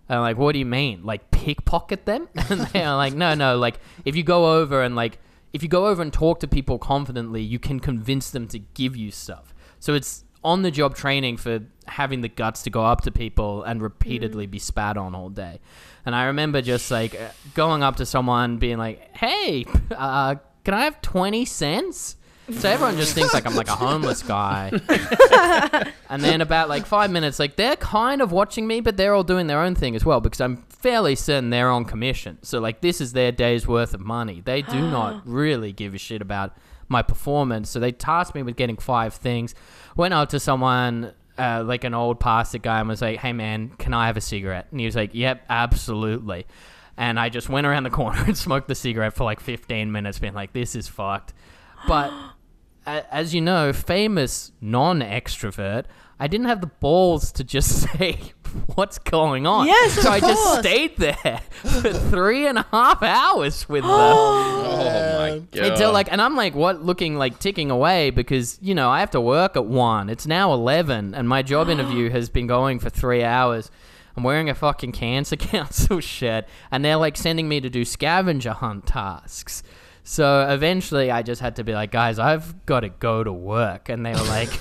[SPEAKER 6] And I'm like, what do you mean? Like pickpocket them? [laughs] And they're like, no, no. Like if you go over and like if you go over and talk to people confidently, you can convince them to give you stuff. So it's on the job training for having the guts to go up to people and repeatedly be spat on all day. And I remember just like uh, going up to someone being like, "Hey, [laughs] uh, can I have twenty cents?" So everyone just thinks like I'm like a homeless guy. [laughs] and then about like five minutes, like they're kind of watching me, but they're all doing their own thing as well because I'm fairly certain they're on commission. So like this is their day's worth of money. They do [gasps] not really give a shit about my performance. So they tasked me with getting five things. Went out to someone. Uh, like an old pastor guy and was like, "Hey man, can I have a cigarette?" And he was like, "Yep, absolutely." And I just went around the corner [laughs] and smoked the cigarette for like 15 minutes, being like, "This is fucked." But [gasps] [gasps] as you know, famous non-extrovert, I didn't have the balls to just [laughs] say what's going on.
[SPEAKER 2] Yes, of
[SPEAKER 6] so I just stayed there [laughs] for three and a half hours with [gasps] them.
[SPEAKER 1] Oh my god.
[SPEAKER 6] Until like, and I'm like, what? Looking like ticking away because you know I have to work at one. It's now eleven, and my job [gasps] interview has been going for three hours. I'm wearing a fucking cancer [laughs] council shirt, and they're like sending me to do scavenger hunt tasks. So eventually, I just had to be like, guys, I've got to go to work, and they were like. [laughs]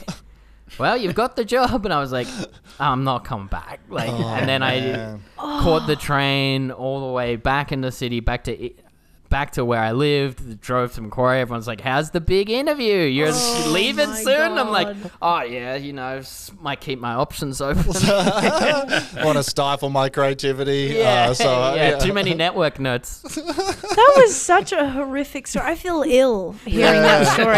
[SPEAKER 6] Well, you've got the job, and I was like, I'm not coming back. Like, oh, and then I caught the train all the way back in the city, back to back to where I lived. Drove to Macquarie. Everyone's like, "How's the big interview? You're
[SPEAKER 2] Oh
[SPEAKER 6] leaving
[SPEAKER 2] my
[SPEAKER 6] soon?" I'm like, "Oh yeah, you know, s- might keep my options open." [laughs] [laughs]
[SPEAKER 3] want to stifle my creativity.
[SPEAKER 6] yeah,
[SPEAKER 3] Uh, so, uh,
[SPEAKER 6] yeah, too many network notes. [laughs]
[SPEAKER 2] That was such a horrific story. I feel ill hearing that story.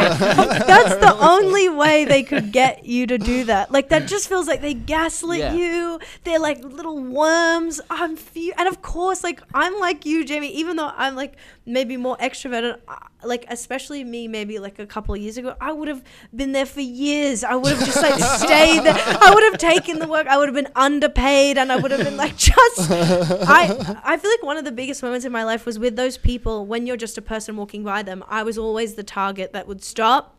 [SPEAKER 2] That's the only way they could get you to do that. Like that just feels like they gaslit
[SPEAKER 6] Yeah.
[SPEAKER 2] you. They're like little worms. I'm fu- and of course, like I'm like you, Jamie. Even though I'm like maybe more extroverted, uh, like especially me, maybe like a couple of years ago, I would have been there for years. I would have just like [laughs] stayed there. I would have taken the work. I would have been underpaid, and I would have been like [laughs] just. [laughs] I I feel like one of the biggest moments in my life was with those people when you're just a person walking by them. I was always the target that would stop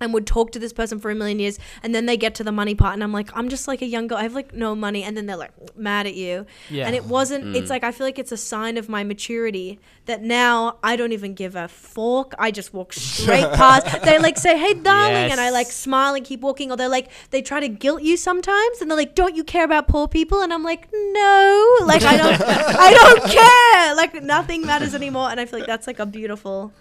[SPEAKER 2] and would talk to this person for a million years and then they get to the money part and I'm like I'm just like a young girl I have like no money and then they're like mad at you.
[SPEAKER 6] Yeah.
[SPEAKER 2] and it wasn't mm. it's like I feel like it's a sign of my maturity that now I don't even give a fork I just walk straight [laughs] past. They like say hey darling and I like smile and keep walking or they're like they try to guilt you sometimes and they're like don't you care about poor people? And I'm like no. Like I don't [laughs] I don't care. Like nothing matters anymore and I feel like that's like a beautiful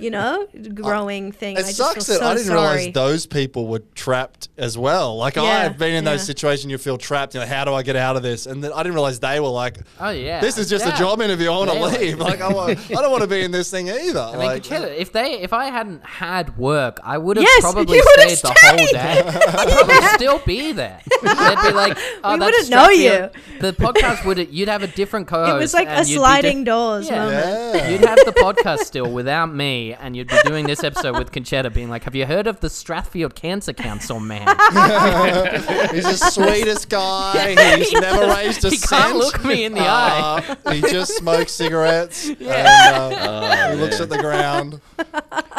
[SPEAKER 2] you know [laughs] growing thing
[SPEAKER 3] It
[SPEAKER 2] I just
[SPEAKER 3] sucks
[SPEAKER 2] feel
[SPEAKER 3] that
[SPEAKER 2] so
[SPEAKER 3] I didn't
[SPEAKER 2] sorry.
[SPEAKER 3] realize those people were trapped as well. Like
[SPEAKER 2] Yeah,
[SPEAKER 3] I've been in those
[SPEAKER 2] yeah.
[SPEAKER 3] situations you feel trapped. You know, how do I get out of this? And then I didn't realize they were like,
[SPEAKER 6] Oh yeah,
[SPEAKER 3] "This is just
[SPEAKER 6] Yeah.
[SPEAKER 3] a job interview. I want to
[SPEAKER 6] They
[SPEAKER 3] leave. Like I, want, I don't want to be in this thing either."
[SPEAKER 6] I mean,
[SPEAKER 3] like,
[SPEAKER 6] Concetta, if they, if I hadn't had work, I would have
[SPEAKER 2] Yes,
[SPEAKER 6] probably
[SPEAKER 2] you would have
[SPEAKER 6] stayed the whole
[SPEAKER 2] stayed.
[SPEAKER 6] day. [laughs] I'd probably still be there. They'd be like, "Oh,
[SPEAKER 2] We
[SPEAKER 6] that's
[SPEAKER 2] wouldn't know
[SPEAKER 6] Strathfield." The podcast would, you'd have a different co-host.
[SPEAKER 2] It was like a
[SPEAKER 6] and you'd be
[SPEAKER 2] sliding
[SPEAKER 6] di-
[SPEAKER 2] doors
[SPEAKER 6] Yeah.
[SPEAKER 2] moment.
[SPEAKER 3] yeah.
[SPEAKER 6] You'd have the podcast still without me, and you'd be doing this episode with Concetta, being like, "Have you heard of the Strathfield Cancer Council, man? [laughs]
[SPEAKER 3] He's the sweetest guy. [laughs] He's never raised a
[SPEAKER 6] he
[SPEAKER 3] cent.
[SPEAKER 6] can't look me in the eye."
[SPEAKER 3] Uh, he just [laughs] smokes cigarettes.
[SPEAKER 6] Yeah.
[SPEAKER 3] And, uh, he looks at the ground.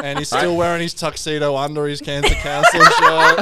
[SPEAKER 3] And he's still wearing his tuxedo under his cancer council shirt.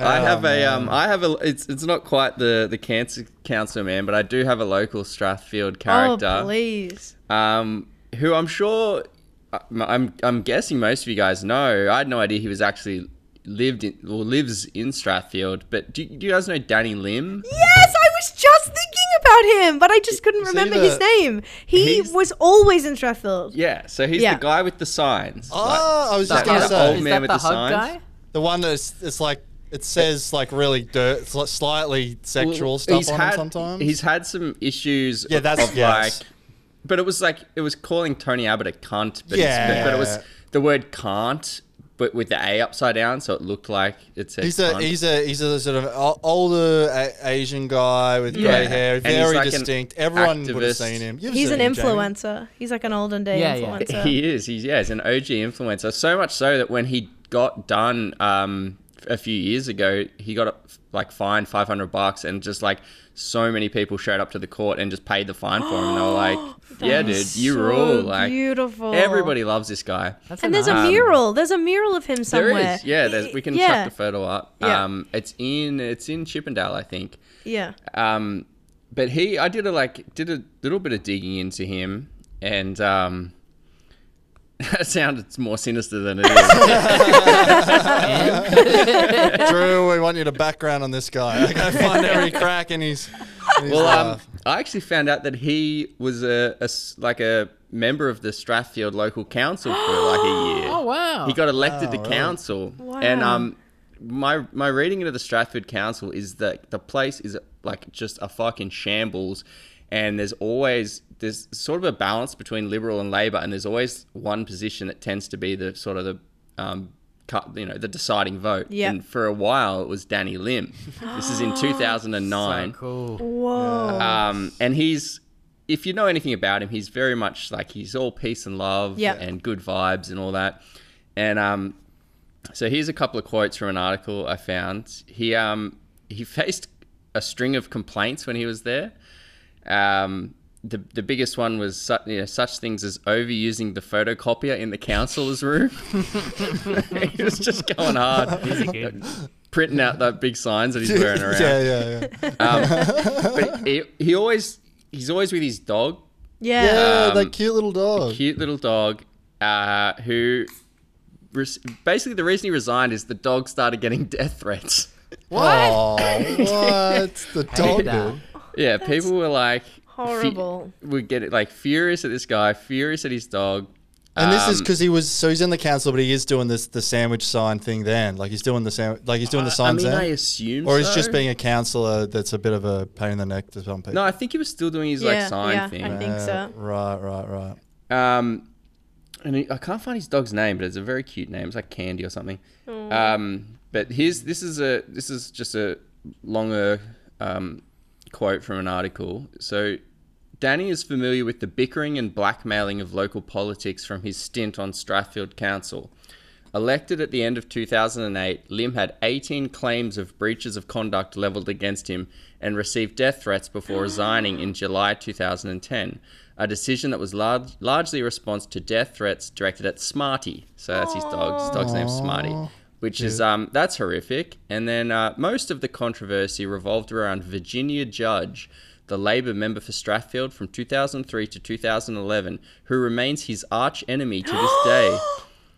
[SPEAKER 1] I have a
[SPEAKER 3] Oh,
[SPEAKER 1] um, I have a. It's it's not quite the the cancer council man, but I do have a local Strathfield character.
[SPEAKER 2] Oh, please.
[SPEAKER 1] um, who I'm sure, I'm, I'm I'm guessing most of you guys know. I had no idea he was actually lived in or lives in Strathfield. But do, do you guys know Danny Lim?
[SPEAKER 2] Yes, I was just thinking about him, but I just couldn't
[SPEAKER 3] Is he
[SPEAKER 2] remember
[SPEAKER 3] the-
[SPEAKER 2] his name. He was always in Strathfield.
[SPEAKER 1] Yeah, so he's
[SPEAKER 2] Yeah.
[SPEAKER 1] the guy with the signs.
[SPEAKER 3] Oh, I was just going to
[SPEAKER 1] that
[SPEAKER 3] say.
[SPEAKER 1] old
[SPEAKER 6] Is
[SPEAKER 1] man
[SPEAKER 6] that
[SPEAKER 1] with
[SPEAKER 6] the
[SPEAKER 1] the
[SPEAKER 6] hug
[SPEAKER 1] signs?
[SPEAKER 6] guy?
[SPEAKER 3] The one that's it's like it says like really dirt, slightly sexual
[SPEAKER 1] Well,
[SPEAKER 3] stuff on him sometimes.
[SPEAKER 1] He's had some issues.
[SPEAKER 3] Yeah, that's-
[SPEAKER 1] of
[SPEAKER 3] yes.
[SPEAKER 1] like, but it was like it was calling Tony Abbott a cunt. But
[SPEAKER 3] Yeah.
[SPEAKER 1] it's, but it was the word can't, but with the A upside down, so it looked like it said.
[SPEAKER 3] He's a
[SPEAKER 1] cunt.
[SPEAKER 3] he's a he's a sort of older a- Asian guy with
[SPEAKER 1] Yeah.
[SPEAKER 3] grey hair, very
[SPEAKER 1] like
[SPEAKER 3] distinct. Everyone would have seen him. You've
[SPEAKER 2] He's an
[SPEAKER 3] seen him, Jamie.
[SPEAKER 2] influencer. He's like an olden day
[SPEAKER 6] Yeah, yeah.
[SPEAKER 1] He is. He's yeah, he's an OG influencer. So much so that when he got done um, a few years ago, he got like fined five hundred bucks, and just like so many people showed up to the court and just paid the fine for him. And they were like, [gasps] "Yeah, dude, you
[SPEAKER 2] so
[SPEAKER 1] rule!" Like
[SPEAKER 2] beautiful.
[SPEAKER 1] everybody loves this guy.
[SPEAKER 6] That's
[SPEAKER 2] And there's a
[SPEAKER 1] Um,
[SPEAKER 2] mural. There's a mural of him somewhere.
[SPEAKER 1] There is, yeah. There's, we can
[SPEAKER 2] yeah.
[SPEAKER 1] chuck the photo up.
[SPEAKER 2] Yeah.
[SPEAKER 1] Um, it's in it's in Chippendale, I think.
[SPEAKER 2] Yeah.
[SPEAKER 1] Um, but he, I did a like did a little bit of digging into him, and um, [laughs] that sounded more sinister than it is. [laughs]
[SPEAKER 3] Drew, we want you to background on this guy. [laughs] I gotta find every crack in his. In his
[SPEAKER 1] well, um. I actually found out that he was a, a s- like a member of the Strathfield local council for like a year. [gasps]
[SPEAKER 6] Oh wow!
[SPEAKER 1] He got elected
[SPEAKER 3] Wow,
[SPEAKER 1] to
[SPEAKER 3] really?
[SPEAKER 1] council, and um, my my reading into the Stratford Council is that the place is like just a fucking shambles, and there's always there's sort of a balance between Liberal and Labor, and there's always one position that tends to be the sort of the um, cut, you know, the deciding vote.
[SPEAKER 2] Yep.
[SPEAKER 1] And for a while, it was Danny Lim. this is in [gasps] 2009.
[SPEAKER 6] so cool.
[SPEAKER 2] Whoa.
[SPEAKER 1] Um, and he's, if you know anything about him, he's very much like he's all peace and love
[SPEAKER 2] Yeah.
[SPEAKER 1] and good vibes and all that. And um, so here's a couple of quotes from an article I found. He um he faced a string of complaints when he was there. Um, the the biggest one was su- you know, such things as overusing the photocopier in the council's room. [laughs] he was just going hard, printing out the big signs that he's wearing around.
[SPEAKER 3] yeah, yeah, yeah.
[SPEAKER 1] Um, but he, he always he's always with his dog,
[SPEAKER 2] Yeah.
[SPEAKER 3] Yeah,
[SPEAKER 1] Um,
[SPEAKER 3] that cute little dog.
[SPEAKER 1] cute little dog, uh, who res- basically the reason he resigned is the dog started getting [laughs] death threats.
[SPEAKER 3] Oh, what? The dog,
[SPEAKER 6] that.
[SPEAKER 3] dude.
[SPEAKER 1] Yeah, people were like fu-
[SPEAKER 2] Horrible.
[SPEAKER 1] would get it like furious at this guy, furious at his dog.
[SPEAKER 3] And this is
[SPEAKER 1] Um,
[SPEAKER 3] because he was so he's in the council, but he is doing this the sandwich sign thing. Then, like he's doing the sandwich, like he's doing the
[SPEAKER 1] I
[SPEAKER 3] signs
[SPEAKER 1] mean, I assume,
[SPEAKER 3] or he's
[SPEAKER 1] so.
[SPEAKER 3] just being a councillor that's a bit of a pain in the neck to some people.
[SPEAKER 1] No, I think he was still doing his
[SPEAKER 2] Yeah,
[SPEAKER 1] like sign
[SPEAKER 2] yeah,
[SPEAKER 1] thing.
[SPEAKER 2] I think so.
[SPEAKER 3] Right, right, right.
[SPEAKER 1] Um, and he, I can't find his dog's name, but it's a very cute name. It's like Candy or something. Um, but here's this is a this is just a longer um, quote from an article. So. Danny is familiar with the bickering and blackmailing of local politics from his stint on Strathfield Council. Elected at the end of 2008, Lim had 18 claims of breaches of conduct levelled against him and received death threats before resigning in July 2010. A decision that was large, largely a response to death threats directed at Smarty. So that's his dog. His dog's name's Smarty, which is um that's horrific. And then uh, most of the controversy revolved around Virginia Judge, the Labor member for Strathfield from 2003 to 2011, who remains his arch enemy to this [gasps] day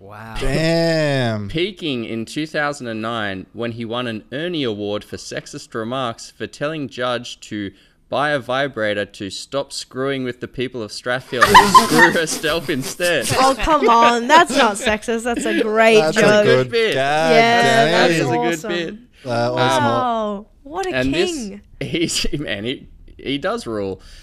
[SPEAKER 6] Wow.
[SPEAKER 3] Damn.
[SPEAKER 1] peaking in 2009 when he won an Ernie Award for sexist remarks for telling Judge to buy a vibrator to stop screwing with the people of Strathfield and [laughs] screw herself instead.
[SPEAKER 2] Oh come on, that's not sexist. That's a great
[SPEAKER 3] That's
[SPEAKER 2] joke.
[SPEAKER 3] a good
[SPEAKER 1] bit.
[SPEAKER 3] God
[SPEAKER 2] Yeah,
[SPEAKER 1] That
[SPEAKER 2] that's
[SPEAKER 1] is a good
[SPEAKER 2] awesome.
[SPEAKER 1] bit.
[SPEAKER 3] Uh, awesome.
[SPEAKER 2] Wow, what a
[SPEAKER 1] And
[SPEAKER 2] king!
[SPEAKER 1] this, he's [laughs] man, he he does rule. [laughs]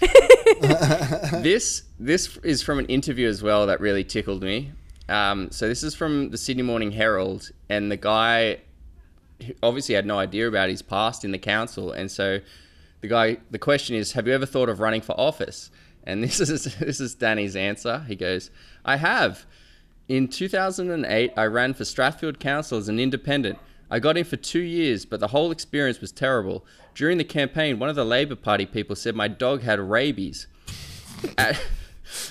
[SPEAKER 1] this this is from an interview as well that really tickled me. Um, so this is from the Sydney Morning Herald, and the guy obviously had no idea about his past in the council, and so the guy, the question is, have you ever thought of running for office? And this is [laughs] this is Danny's answer. He goes, I have. In 2008, I ran for Strathfield Council as an independent. I got in for two years, but the whole experience was terrible. During the campaign, one of the Labor Party people said my dog had rabies. [laughs] At,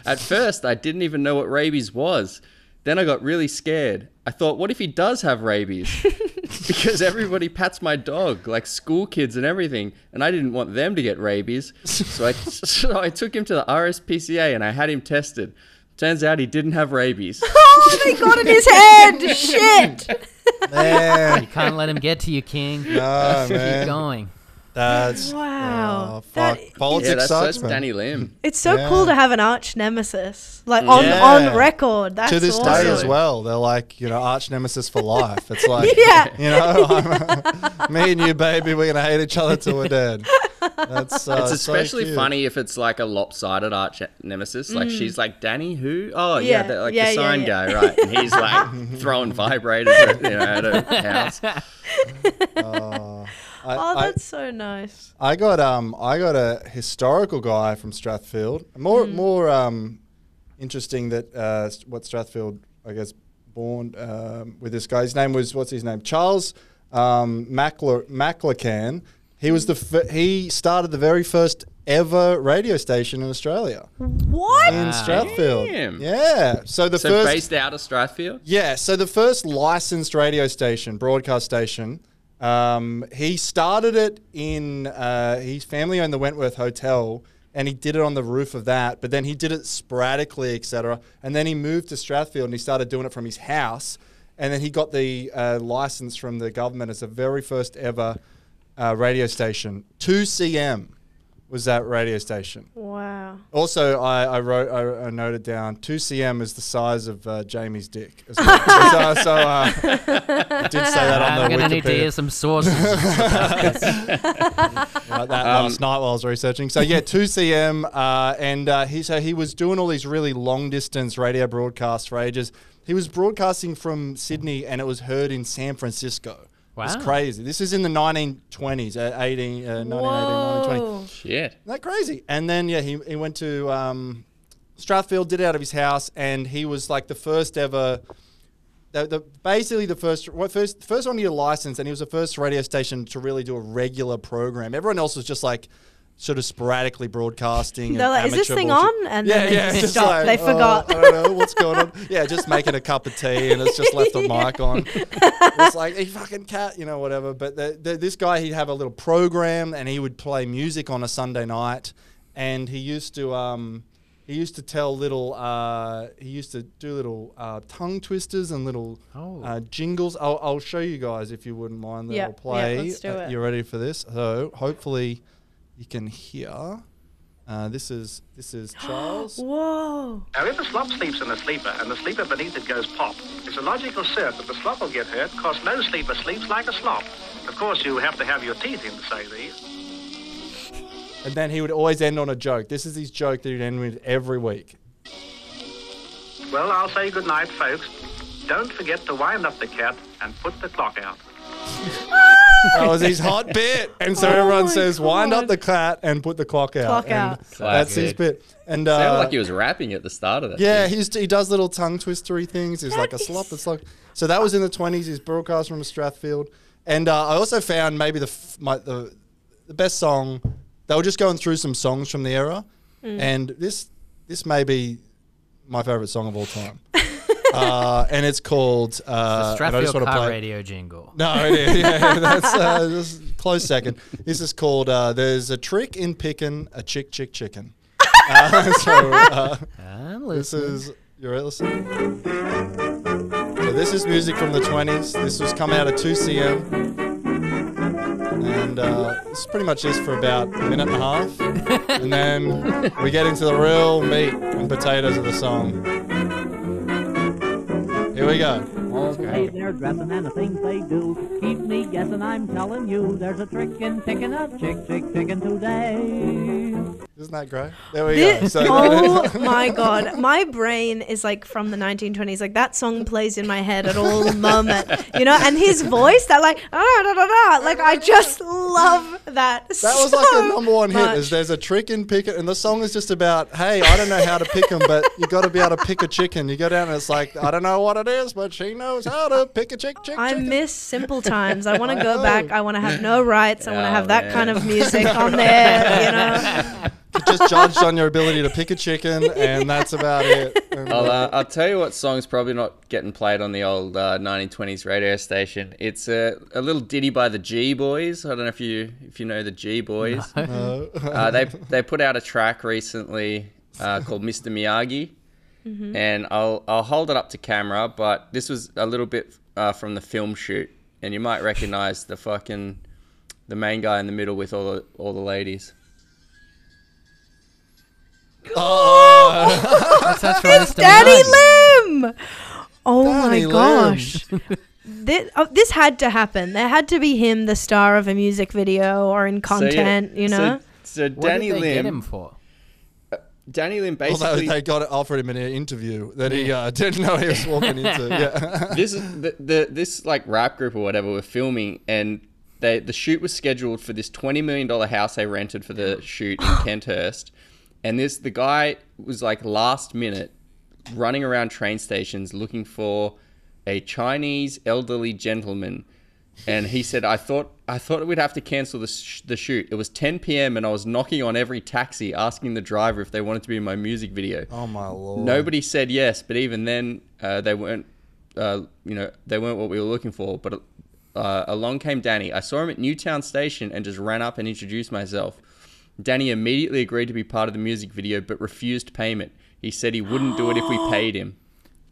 [SPEAKER 1] at first, I didn't even know what rabies was. Then I got really scared. I thought, what if he does have rabies? [laughs] because everybody pats my dog, like school kids and everything, and I didn't want them to get rabies. So I, [laughs] [laughs] so I took him to the RSPCA and I had him tested. Turns out he didn't have rabies. [laughs]
[SPEAKER 2] Oh, they got in his head. Shit.
[SPEAKER 3] Man,
[SPEAKER 6] You can't let him get to you, King.
[SPEAKER 3] no,
[SPEAKER 6] Keep
[SPEAKER 3] man.
[SPEAKER 6] going.
[SPEAKER 3] That's
[SPEAKER 2] Wow.
[SPEAKER 3] Oh,
[SPEAKER 2] That-
[SPEAKER 3] Politics
[SPEAKER 1] yeah, that's,
[SPEAKER 3] sucks,
[SPEAKER 1] that's
[SPEAKER 3] man.
[SPEAKER 1] Danny Lim.
[SPEAKER 2] It's so
[SPEAKER 3] Yeah.
[SPEAKER 2] cool to have an arch nemesis, like on
[SPEAKER 3] Yeah.
[SPEAKER 2] on record. That's
[SPEAKER 3] to this
[SPEAKER 2] awesome.
[SPEAKER 3] day as well. They're like, you know, arch nemesis for life. It's [laughs] like,
[SPEAKER 2] Yeah.
[SPEAKER 3] you know, I'm, [laughs] me and you, baby, we're gonna hate each other till we're dead. That's [laughs] uh,
[SPEAKER 1] It's especially
[SPEAKER 3] cute.
[SPEAKER 1] funny if it's like a lopsided arch nemesis. Like she's like Danny, who? Oh yeah,
[SPEAKER 2] Yeah,
[SPEAKER 1] the, like
[SPEAKER 2] yeah,
[SPEAKER 1] the sign
[SPEAKER 2] yeah.
[SPEAKER 1] guy, right? And he's like throwing vibrators, at, you know, at a house.
[SPEAKER 3] Uh, I,
[SPEAKER 2] Oh,
[SPEAKER 3] I-
[SPEAKER 2] that's so nice.
[SPEAKER 3] I got um I got a historical guy from Strathfield. More
[SPEAKER 2] Mm.
[SPEAKER 3] more um interesting that uh what Strathfield I guess born um, with this guy. His name was what's his name? Charles um Mackler Maclurcan. He was the f- he started the very first ever radio station in Australia
[SPEAKER 2] What?
[SPEAKER 3] in
[SPEAKER 6] Wow.
[SPEAKER 3] Strathfield.
[SPEAKER 1] Damn.
[SPEAKER 3] Yeah. So the
[SPEAKER 1] So
[SPEAKER 3] first
[SPEAKER 1] based out of Strathfield.
[SPEAKER 3] yeah, so the first licensed radio station, broadcast station, um, he started it in uh, his family owned the Wentworth Hotel, and he did it on the roof of that. But then he did it sporadically, etc. And then he moved to Strathfield and he started doing it from his house. And then he got the uh, license from the government as the very first ever uh, radio station. Two CM was that radio station.
[SPEAKER 2] Wow.
[SPEAKER 3] Also, I, I wrote, I, I noted down, 2cm is the size of uh, Jamie's dick. As well. [laughs] so, so uh, I did say that on
[SPEAKER 6] I'm
[SPEAKER 3] the
[SPEAKER 6] gonna need to hear some sources. [laughs]
[SPEAKER 3] like that last night while I was researching. So yeah, 2cm, uh, and uh, he so he was doing all these really long distance radio broadcasts for ages. He was broadcasting from Sydney, and it was heard in San Francisco. It's crazy. This is in the 1920s, uh, 18, uh, 1918, 1920.
[SPEAKER 2] Whoa.
[SPEAKER 1] Shit.
[SPEAKER 3] Isn't that crazy? And then yeah, he, he went to um, Strathfield, did it out of his house, and he was like the first ever the, the basically the first what first first one to get a license, and he was the first radio station to really do a regular program. Everyone else was just like sort of sporadically broadcasting. [laughs]
[SPEAKER 2] They're
[SPEAKER 3] and
[SPEAKER 2] like, "Is this thing
[SPEAKER 3] bullshit."
[SPEAKER 2] on?" And
[SPEAKER 3] yeah,
[SPEAKER 2] then they
[SPEAKER 3] yeah,
[SPEAKER 2] just
[SPEAKER 3] just
[SPEAKER 2] stopped.
[SPEAKER 3] like,
[SPEAKER 2] They
[SPEAKER 3] "Oh,
[SPEAKER 2] forgot."
[SPEAKER 3] I don't know what's going on. Yeah, just making a cup of tea, and it's just left the [laughs] mic on. It's like, "Hey, fucking cat," you know, whatever. But the, the, this guy, he'd have a little program, and he would play music on a Sunday night, and he used to. Um, he used to tell little. Uh, he used to do little uh, tongue twisters and little
[SPEAKER 6] Oh.
[SPEAKER 3] uh, jingles. I'll, I'll show you guys if you wouldn't mind. That
[SPEAKER 2] Yeah,
[SPEAKER 3] I'll
[SPEAKER 2] yeah,
[SPEAKER 3] play.
[SPEAKER 2] let's do
[SPEAKER 3] Uh,
[SPEAKER 2] it.
[SPEAKER 3] You ready for this? So hopefully, you can hear. Uh, this is this is [gasps] Charles.
[SPEAKER 2] Whoa.
[SPEAKER 7] Now, if a slop sleeps in a sleeper and the sleeper beneath it goes pop, it's a logical cert that the slop will get hurt because no sleeper sleeps like a slop. Of course, you have to have your teeth in to say these.
[SPEAKER 3] And then he would always end on a joke. This is his joke that he'd end with every week.
[SPEAKER 7] Well, I'll say good night, folks. Don't forget to wind up the cat and put the clock out. [laughs]
[SPEAKER 3] That was his hot [laughs] bit. And so
[SPEAKER 2] Oh
[SPEAKER 3] everyone
[SPEAKER 2] my
[SPEAKER 3] says, wind up
[SPEAKER 2] God.
[SPEAKER 3] the cat and put the clock out.
[SPEAKER 2] Clock
[SPEAKER 3] And
[SPEAKER 2] out.
[SPEAKER 3] That's his
[SPEAKER 1] Classic.
[SPEAKER 3] bit. And
[SPEAKER 1] Sounded
[SPEAKER 3] uh,
[SPEAKER 1] like he was rapping at the start of that.
[SPEAKER 3] Yeah,
[SPEAKER 1] thing.
[SPEAKER 3] he's, he does little tongue twistery things. He's like a
[SPEAKER 2] is-
[SPEAKER 3] slop. It's like so that was in the twenties. He's broadcast from Strathfield, and uh, I also found maybe the f- my, the the best song. They were just going through some songs from the era,
[SPEAKER 2] Mm.
[SPEAKER 3] and this this may be my favorite song of all time. [laughs] uh, and it's called uh, and I just wanna
[SPEAKER 6] car
[SPEAKER 3] play-
[SPEAKER 6] radio jingle.
[SPEAKER 3] no, is. Yeah, [laughs] that's uh, close second. This is called uh, "There's a Trick in Picking a Chick Chick Chicken." Uh, [laughs] so uh, this is you're listening. So this is music from the 20s. This was come out of 2CM. And uh, this pretty much this for about a minute and a half. and then we get into the real meat and potatoes of the song. Here we go.
[SPEAKER 8] Hey, they're dressing and the things they do keep me guessing. I'm telling you, there's a trick in picking a chick, chick, chicken today.
[SPEAKER 3] Isn't that great? There we go. So
[SPEAKER 2] oh [laughs] my god, my brain is like from the 1920s. Like that song plays in my head at all [laughs] moment, you know. And his voice, that like, ah, da, da, da, like I just love that.
[SPEAKER 3] That was like the number one hit. Is there's a trick in picking, and the song is just about, hey, I don't know how to pick them, but you got to be able to pick a chicken. You go down and it's like, I don't know what it is, but she knows how to pick a chick chick.
[SPEAKER 2] I
[SPEAKER 3] chicken.
[SPEAKER 2] miss simple times. I want to go [laughs] back. I want to have no rights. I want to
[SPEAKER 1] Oh,
[SPEAKER 2] have that
[SPEAKER 1] man.
[SPEAKER 2] kind of music on there. You know.
[SPEAKER 3] You're just judged on your ability to pick a chicken, and that's about it. And,
[SPEAKER 1] I'll,
[SPEAKER 3] uh,
[SPEAKER 1] I'll tell you what song's probably not getting played on the old uh, 1920s radio station. It's a, a little ditty by the G Boys. I don't know if you if you know the G Boys. [laughs] uh, they they put out a track recently uh, called Mr. Miyagi, and I'll I'll hold it up to camera. But this was a little bit uh, from the film shoot, and you might recognize the fucking the main guy in the middle with all the all the ladies.
[SPEAKER 6] That's that's [laughs] right. Mr.
[SPEAKER 2] Daddy Lim. Oh
[SPEAKER 3] Danny
[SPEAKER 2] my
[SPEAKER 3] Lim.
[SPEAKER 2] gosh. [laughs] this, oh, this had to happen. There had to be him, the star of a music video or in
[SPEAKER 1] So, yeah,
[SPEAKER 2] content. you know.
[SPEAKER 1] So, so
[SPEAKER 6] What
[SPEAKER 1] Danny
[SPEAKER 6] did they get him
[SPEAKER 1] Lim,
[SPEAKER 6] for?
[SPEAKER 1] Danny Lim
[SPEAKER 3] Although
[SPEAKER 1] basically.
[SPEAKER 3] they got it offered him in an interview that he uh, [laughs] didn't know he was walking into. Yeah.
[SPEAKER 1] this is the, the this like rap group or whatever were filming and they the shoot was scheduled for this twenty million dollar house they rented for the [gasps] shoot in Kenthurst, and this the guy was like last minute running around train stations looking for a Chinese elderly gentleman. And he said, "I thought I thought we'd have to cancel the, sh- the shoot. It was 10 p.m. and I was knocking on every taxi, asking the driver if they wanted to be in my music video.
[SPEAKER 3] oh my lord.
[SPEAKER 1] Nobody said yes, but even then, uh, they weren't. Uh, you know, they weren't what we were looking for. But uh, along came Danny. I saw him at Newtown Station and just ran up and introduced myself. Danny immediately agreed to be part of the music video, but refused payment. He said he wouldn't do it if we [gasps] paid him.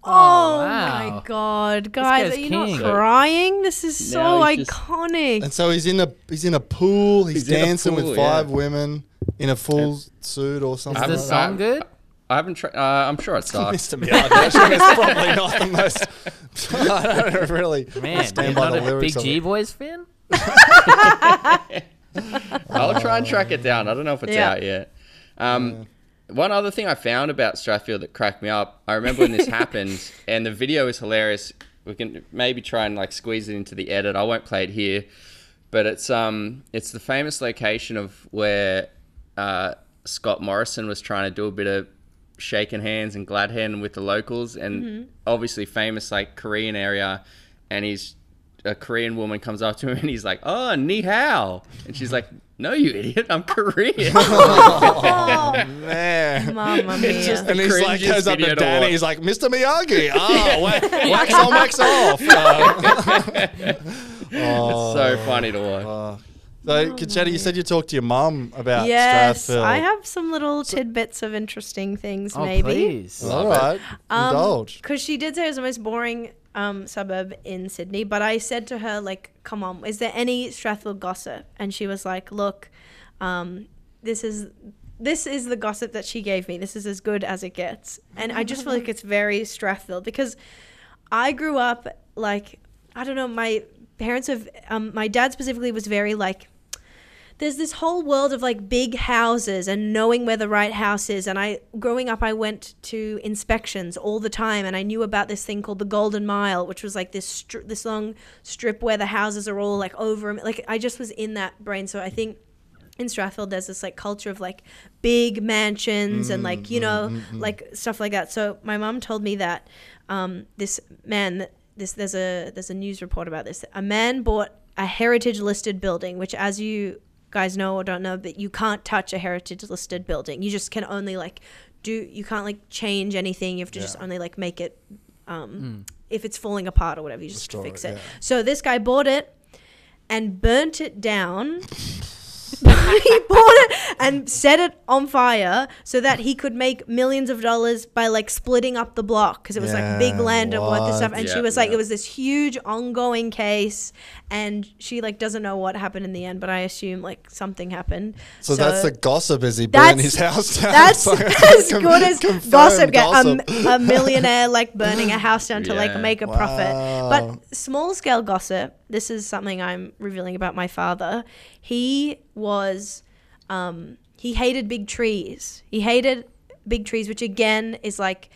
[SPEAKER 2] Oh
[SPEAKER 6] wow.
[SPEAKER 2] my god, guys,
[SPEAKER 6] guy's
[SPEAKER 2] are you
[SPEAKER 6] king.
[SPEAKER 2] not crying? This is so
[SPEAKER 1] Now he's just-
[SPEAKER 2] iconic.
[SPEAKER 3] And so he's in a he's in a pool. He's,
[SPEAKER 1] He's
[SPEAKER 3] dancing
[SPEAKER 1] pool,
[SPEAKER 3] with five
[SPEAKER 1] yeah.
[SPEAKER 3] women in a full suit or something.
[SPEAKER 6] Is
[SPEAKER 1] I'm-
[SPEAKER 6] the
[SPEAKER 3] like
[SPEAKER 6] song good?
[SPEAKER 1] I haven't tried. Uh, I'm sure it
[SPEAKER 3] that. [laughs]
[SPEAKER 1] sucks.
[SPEAKER 3] Mr. Miyagi. Actually, it's probably not the most. [laughs] I don't [laughs] really
[SPEAKER 6] Man,
[SPEAKER 3] stand
[SPEAKER 6] you're
[SPEAKER 3] by
[SPEAKER 6] not
[SPEAKER 3] the
[SPEAKER 6] a
[SPEAKER 3] lyrics
[SPEAKER 6] big G. Boys fan? [laughs]
[SPEAKER 1] I'll try and track it down. I don't know if it's
[SPEAKER 2] Yeah.
[SPEAKER 1] out yet. Um, One other thing I found about Strathfield that cracked me up. I remember when this [laughs] happened, and the video is hilarious. We can maybe try and like squeeze it into the edit. I won't play it here, but it's um it's the famous location of where uh, Scott Morrison was trying to do a bit of shaking hands and glad hand with the locals, and
[SPEAKER 2] Mm-hmm.
[SPEAKER 1] obviously famous like Korean area, and he's a Korean woman comes up to him and he's like, "Oh, ni hao," and she's like, "No, you idiot, I'm Korean." [laughs]
[SPEAKER 2] Oh,
[SPEAKER 3] Man. [laughs]
[SPEAKER 2] Mamma mia.
[SPEAKER 1] just
[SPEAKER 3] And he's like, goes up to
[SPEAKER 1] to
[SPEAKER 3] Danny. He's like, Mr. Miyagi. Oh, [laughs] wax, wax on, wax off. Oh,
[SPEAKER 1] so funny to watch.
[SPEAKER 3] so, Concetta, you said you talked to your mom about
[SPEAKER 2] yes,
[SPEAKER 3] Strathfield.
[SPEAKER 2] I have some little tidbits of interesting things.
[SPEAKER 6] Oh,
[SPEAKER 2] maybe.
[SPEAKER 6] please.
[SPEAKER 3] All right.
[SPEAKER 2] Um,
[SPEAKER 3] Indulge.
[SPEAKER 2] Because she did say it was the most boring um, suburb in Sydney, but I said to her, like, come on, is there any Strathfield gossip? And she was like, look, um, this is. This is the gossip that she gave me. This is as good as it gets. And I just feel like it's very Strathfield because I grew up like I don't know, my parents have um, my dad specifically was very like there's this whole world of like big houses and knowing where the right house is and i growing up i went to inspections all the time and i knew about this thing called the golden mile which was like this stri- this long strip where the houses are all like over like i just was in that brain so i think in Strathfield, there's this like culture of like big mansions and like you mm, know mm, mm, like stuff like that. So my mom told me that um, this man, this there's a there's a news report about this. A man bought a heritage listed building, which as you guys know or don't know, but you can't touch a heritage listed building. You just can only like do you can't like change anything. You have to just only like make it um, if it's falling apart or whatever. You just
[SPEAKER 3] Restore
[SPEAKER 2] fix
[SPEAKER 3] it,
[SPEAKER 2] it.
[SPEAKER 3] yeah.
[SPEAKER 2] So this guy bought it and burnt it down. [laughs] he [laughs] bought it and set it on fire so that he could make millions of dollars by like splitting up the block because it was like big land and worth this stuff.
[SPEAKER 3] what?
[SPEAKER 2] And she
[SPEAKER 1] Yeah,
[SPEAKER 2] was like,
[SPEAKER 1] yeah.
[SPEAKER 2] it was this huge ongoing case, and she like doesn't know what happened in the end, but I assume like something happened.
[SPEAKER 3] So, that's the gossip as he burned his house down.
[SPEAKER 2] That's [laughs]
[SPEAKER 3] It's like [laughs]
[SPEAKER 2] as
[SPEAKER 3] con-
[SPEAKER 2] good as
[SPEAKER 3] confirmed
[SPEAKER 2] gossip. Get a, a millionaire like burning a house down to like
[SPEAKER 1] Yeah.
[SPEAKER 2] make a profit.
[SPEAKER 3] Wow.
[SPEAKER 2] But small scale gossip. This is something I'm revealing about my father. He was, um, he hated big trees. He hated big trees, which again is like.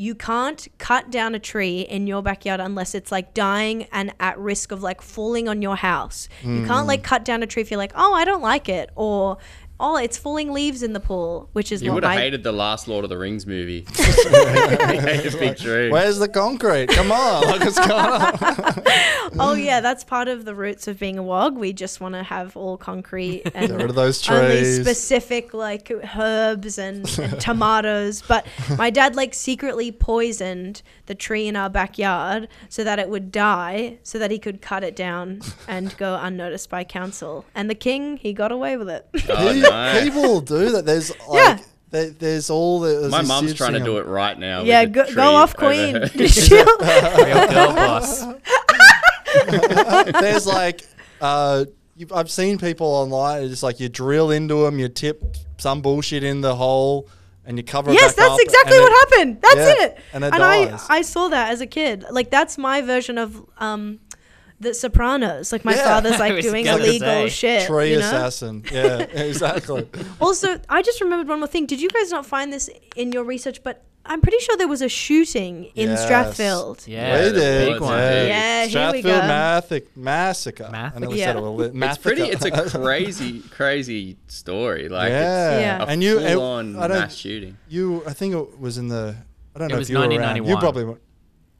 [SPEAKER 2] You can't cut down a tree in your backyard unless it's like dying and at risk of like falling on your house. You can't like cut down a tree if you're like, oh, I don't like it, or oh, it's falling leaves in the pool, which is
[SPEAKER 1] You would have
[SPEAKER 2] my
[SPEAKER 1] hated the last Lord of the Rings movie. He big tree.
[SPEAKER 3] Where's the concrete? Come on. Like, what's going on? [laughs]
[SPEAKER 2] Oh yeah, that's part of the roots of being a wog. We just want to have all concrete and
[SPEAKER 3] Get rid of those trees.
[SPEAKER 2] only specific like herbs and, and tomatoes. But my dad like secretly poisoned the tree in our backyard so that it would die, so that he could cut it down and go unnoticed by council. And the king, he got away with it.
[SPEAKER 1] Oh,
[SPEAKER 3] Pe-
[SPEAKER 1] no.
[SPEAKER 3] People [laughs] do that. There's like,
[SPEAKER 2] Yeah.
[SPEAKER 3] there, there's all the. there's
[SPEAKER 1] My
[SPEAKER 3] this
[SPEAKER 1] mum's trying to do it right now.
[SPEAKER 2] yeah, go, go off, queen.
[SPEAKER 1] her- [laughs]
[SPEAKER 2] She'll- [laughs]
[SPEAKER 6] Real girl boss.
[SPEAKER 3] There's like, uh, you've, I've seen people online. It's like you drill into them, you tip some bullshit in the hole, and you cover it
[SPEAKER 2] Yes,
[SPEAKER 3] back
[SPEAKER 2] that's
[SPEAKER 3] up,
[SPEAKER 2] exactly what
[SPEAKER 3] it-
[SPEAKER 2] happened. That's
[SPEAKER 3] Yeah,
[SPEAKER 2] it.
[SPEAKER 3] and it
[SPEAKER 2] I
[SPEAKER 3] dies.
[SPEAKER 2] I saw that as a kid. Like that's my version of um the Sopranos. Like my
[SPEAKER 3] Yeah.
[SPEAKER 2] father's [laughs] like doing
[SPEAKER 6] gonna
[SPEAKER 2] illegal shit.
[SPEAKER 3] Tree
[SPEAKER 2] you know?
[SPEAKER 3] assassin. Yeah, [laughs] exactly.
[SPEAKER 2] Also, I just remembered one more thing. Did you guys not find this in your research? But I'm pretty sure there was a shooting in
[SPEAKER 3] Yes.
[SPEAKER 2] Strathfield.
[SPEAKER 6] Yeah,
[SPEAKER 3] we
[SPEAKER 6] the
[SPEAKER 3] did.
[SPEAKER 6] big one.
[SPEAKER 3] Yeah,
[SPEAKER 2] Yeah, here we go.
[SPEAKER 3] Mathic- massacre. I
[SPEAKER 6] Massacre?
[SPEAKER 3] nearly said it
[SPEAKER 2] Yeah.
[SPEAKER 3] with a
[SPEAKER 1] It's pretty. It's a [laughs] crazy, crazy story. Like
[SPEAKER 3] yeah.
[SPEAKER 2] Yeah.
[SPEAKER 1] a
[SPEAKER 3] and you,
[SPEAKER 1] full on
[SPEAKER 3] I don't,
[SPEAKER 1] mass shooting.
[SPEAKER 3] you, I think it was in the. I don't
[SPEAKER 6] It
[SPEAKER 3] know if you were around. You probably were.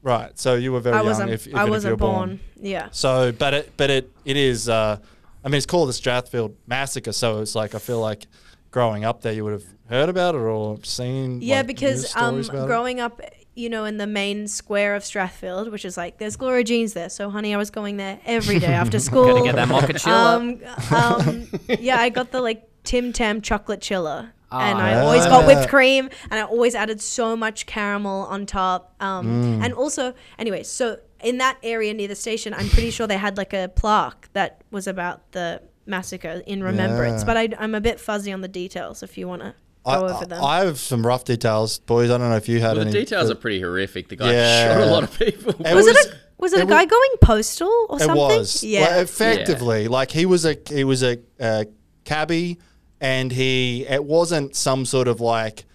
[SPEAKER 3] Right, so you were very
[SPEAKER 2] I
[SPEAKER 3] young. If, even
[SPEAKER 2] I
[SPEAKER 3] if you
[SPEAKER 2] wasn't
[SPEAKER 3] were born.
[SPEAKER 2] born. Yeah.
[SPEAKER 3] So, but it, but it, it is. Uh, I mean, it's called the Strathfield Massacre. So it's like I feel like growing up there, you would have heard about it or seen.
[SPEAKER 2] Yeah,
[SPEAKER 3] like,
[SPEAKER 2] because
[SPEAKER 3] news
[SPEAKER 2] um,
[SPEAKER 3] stories about it.
[SPEAKER 2] growing up, you know, in the main square of Strathfield, which is like, there's Gloria Jeans there. So, honey, I was going there every day after [laughs] school.
[SPEAKER 6] Gotta get that mochaccilla.
[SPEAKER 2] um, um, yeah, I got the like Tim Tam chocolate chiller. And
[SPEAKER 6] Ah,
[SPEAKER 2] I always got whipped cream, and I always added so much caramel on top. Um,
[SPEAKER 3] Mm.
[SPEAKER 2] And also, anyway, so in that area near the station, I'm pretty sure they had like a plaque that was about the massacre in remembrance.
[SPEAKER 3] Yeah.
[SPEAKER 2] But I, I'm a bit fuzzy on the details. If you want to
[SPEAKER 3] I,
[SPEAKER 2] go over them.
[SPEAKER 3] I have some rough details, boys. I don't know if you had
[SPEAKER 1] Well, the
[SPEAKER 3] any.
[SPEAKER 1] details
[SPEAKER 3] but
[SPEAKER 1] are pretty horrific. The guy
[SPEAKER 3] Yeah.
[SPEAKER 1] shot a lot of people.
[SPEAKER 3] It
[SPEAKER 2] was,
[SPEAKER 3] was-
[SPEAKER 2] it a was it,
[SPEAKER 3] it
[SPEAKER 2] a guy
[SPEAKER 3] was-
[SPEAKER 2] going postal or something?
[SPEAKER 3] It was.
[SPEAKER 2] Yeah.
[SPEAKER 3] Well, effectively, like he was a he was a, uh cabbie, and he it wasn't some sort of like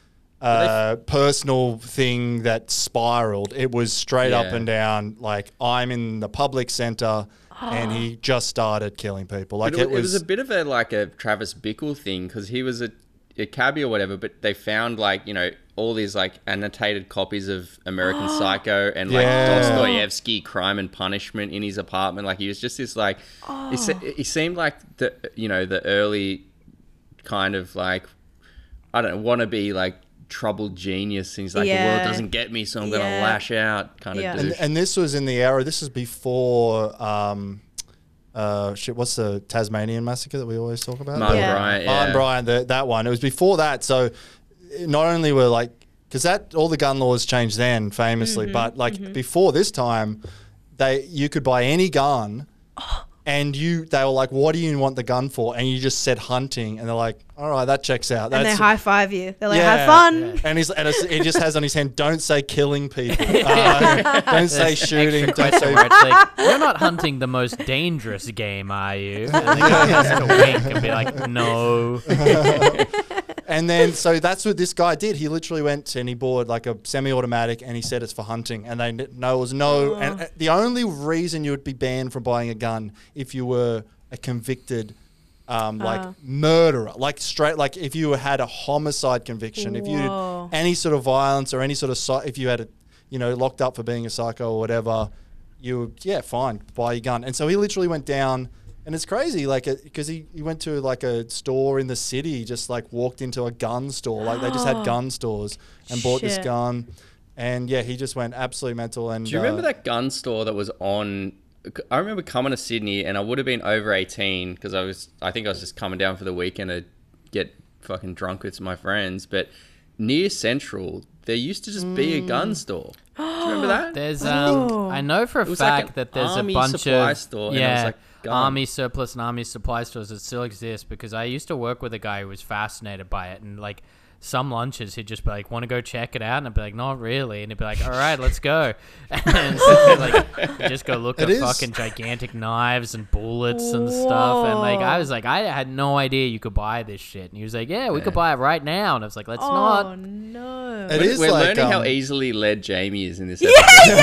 [SPEAKER 3] uh, personal thing that spiraled. It was straight up and down. Like I'm in the public center, and he [gasps] just started killing people. Like it,
[SPEAKER 1] it,
[SPEAKER 3] was.
[SPEAKER 1] was, a bit of a like a Travis Bickle thing because he was a a cabbie or whatever, but they found like you know all these like annotated copies of American [gasps] Psycho and like
[SPEAKER 3] Yeah.
[SPEAKER 1] Dostoevsky Crime and Punishment in his apartment. Like he was just this like he, se- he seemed like the you know the early kind of like I don't want to be like troubled genius. And he's like the
[SPEAKER 2] Yeah.
[SPEAKER 1] world doesn't get me, so I'm gonna lash out kind of
[SPEAKER 2] Yeah.
[SPEAKER 1] dude.
[SPEAKER 3] And, and this was in the era. This is before. Um, uh, shit. What's the Tasmanian massacre that we always talk about?
[SPEAKER 1] Martin
[SPEAKER 2] Yeah.
[SPEAKER 1] Bryant, yeah.
[SPEAKER 3] Martin Bryant, the, that one. It was before that. So not only were like, because that all the gun laws changed then, famously, but like before this time, they you could buy any gun, [gasps] and you they were like, "What do you want the gun for?" And you just said hunting, and they're like, "All right, that checks out."
[SPEAKER 2] and they
[SPEAKER 3] That's
[SPEAKER 2] high five you. They're like,
[SPEAKER 3] Yeah.
[SPEAKER 2] have fun.
[SPEAKER 3] and he's and it's, he just has on his hand, "Don't say killing people. [laughs] Uh, don't say shooting. Don't say."
[SPEAKER 6] where it's like, [laughs] you're not hunting the most dangerous game, are you? And the guy has to wink and be like, no. [laughs]
[SPEAKER 3] And then, so that's what this guy did. He literally went and he bought like a semi-automatic, and he said it's for hunting. And they no, it was no. And uh, the only reason you would be banned from buying a gun if you were a convicted, um, like
[SPEAKER 2] Ah.
[SPEAKER 3] murderer, like straight, like if you had a homicide conviction, if you
[SPEAKER 2] Whoa.
[SPEAKER 3] any sort of violence or any sort of, if you had a, you know, locked up for being a psycho or whatever, you would, yeah, fine, buy your gun. And so he literally went down. And it's crazy, like, because he, he went to like a store in the city, just like walked into a gun store, like they just had [gasps] gun stores, and bought this
[SPEAKER 2] Shit.
[SPEAKER 3] gun, and yeah, he just went absolutely mental. And
[SPEAKER 1] Do you remember
[SPEAKER 3] uh,
[SPEAKER 1] that gun store that was on? I remember coming to Sydney, and I would have been over eighteen because I was. I think I was just coming down for the weekend to get fucking drunk with my friends. But near Central, there used to just be a
[SPEAKER 3] Mm.
[SPEAKER 1] gun store. [gasps] Do you remember that?
[SPEAKER 6] There's, um. I know for a
[SPEAKER 1] was like
[SPEAKER 6] fact
[SPEAKER 1] an
[SPEAKER 6] that there's
[SPEAKER 1] army
[SPEAKER 6] a bunch
[SPEAKER 1] supply
[SPEAKER 6] of
[SPEAKER 1] store, and it was
[SPEAKER 6] yeah,
[SPEAKER 1] like gun.
[SPEAKER 6] Army surplus and army supply stores that still exist? Because I used to work with a guy who was fascinated by it and like some lunches he'd just be like, "Want to go check it out?" And I'd be like, "Not really," and he'd be like, "All right, let's go." [laughs] And so, like, we'd [laughs] just go look
[SPEAKER 3] It
[SPEAKER 6] at
[SPEAKER 3] is.
[SPEAKER 6] fucking gigantic knives and bullets and stuff, and like I was like, I had no idea you could buy this shit, and he was like, "Yeah, we could buy it right now," and I was like, "Let's
[SPEAKER 2] Oh
[SPEAKER 6] not."
[SPEAKER 2] no.
[SPEAKER 3] It
[SPEAKER 1] We're,
[SPEAKER 3] is
[SPEAKER 1] we're
[SPEAKER 3] like,
[SPEAKER 1] learning how
[SPEAKER 3] um,
[SPEAKER 1] easily led Jamie is in this episode. [laughs]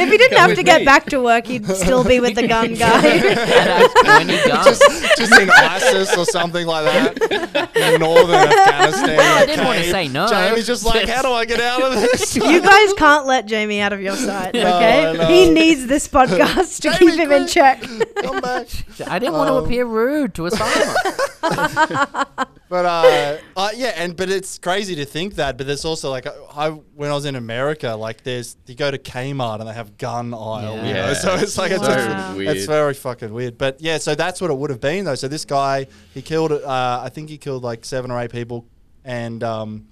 [SPEAKER 2] if he didn't
[SPEAKER 1] Come
[SPEAKER 2] have
[SPEAKER 1] with
[SPEAKER 2] to get
[SPEAKER 1] me.
[SPEAKER 2] back to work, he'd still be with the gun guy.
[SPEAKER 6] And I- when he guns.
[SPEAKER 3] just, just in ISIS or something like that in northern Afghanistan.
[SPEAKER 6] Well, I didn't wanna say no.
[SPEAKER 3] Jamie's just like, how do I get out of [laughs] this? [laughs]
[SPEAKER 2] you guys can't let Jamie out of your sight, [laughs] okay?
[SPEAKER 3] no.
[SPEAKER 2] He needs this podcast to
[SPEAKER 3] Jamie,
[SPEAKER 2] keep him in check.
[SPEAKER 3] Come back.
[SPEAKER 6] I didn't want to
[SPEAKER 3] Um,
[SPEAKER 6] appear rude to a Osama.
[SPEAKER 3] But uh, uh, yeah, and but it's crazy to think that. But there's also like I when I was in America, like there's you go to Kmart and they have gun aisle, you
[SPEAKER 1] Yeah.
[SPEAKER 3] know. So it's like it's, just,
[SPEAKER 1] weird.
[SPEAKER 3] it's very fucking weird. But yeah, so that's what it would have been though. So this guy, he killed, uh, I think he killed like seven or eight people, and um,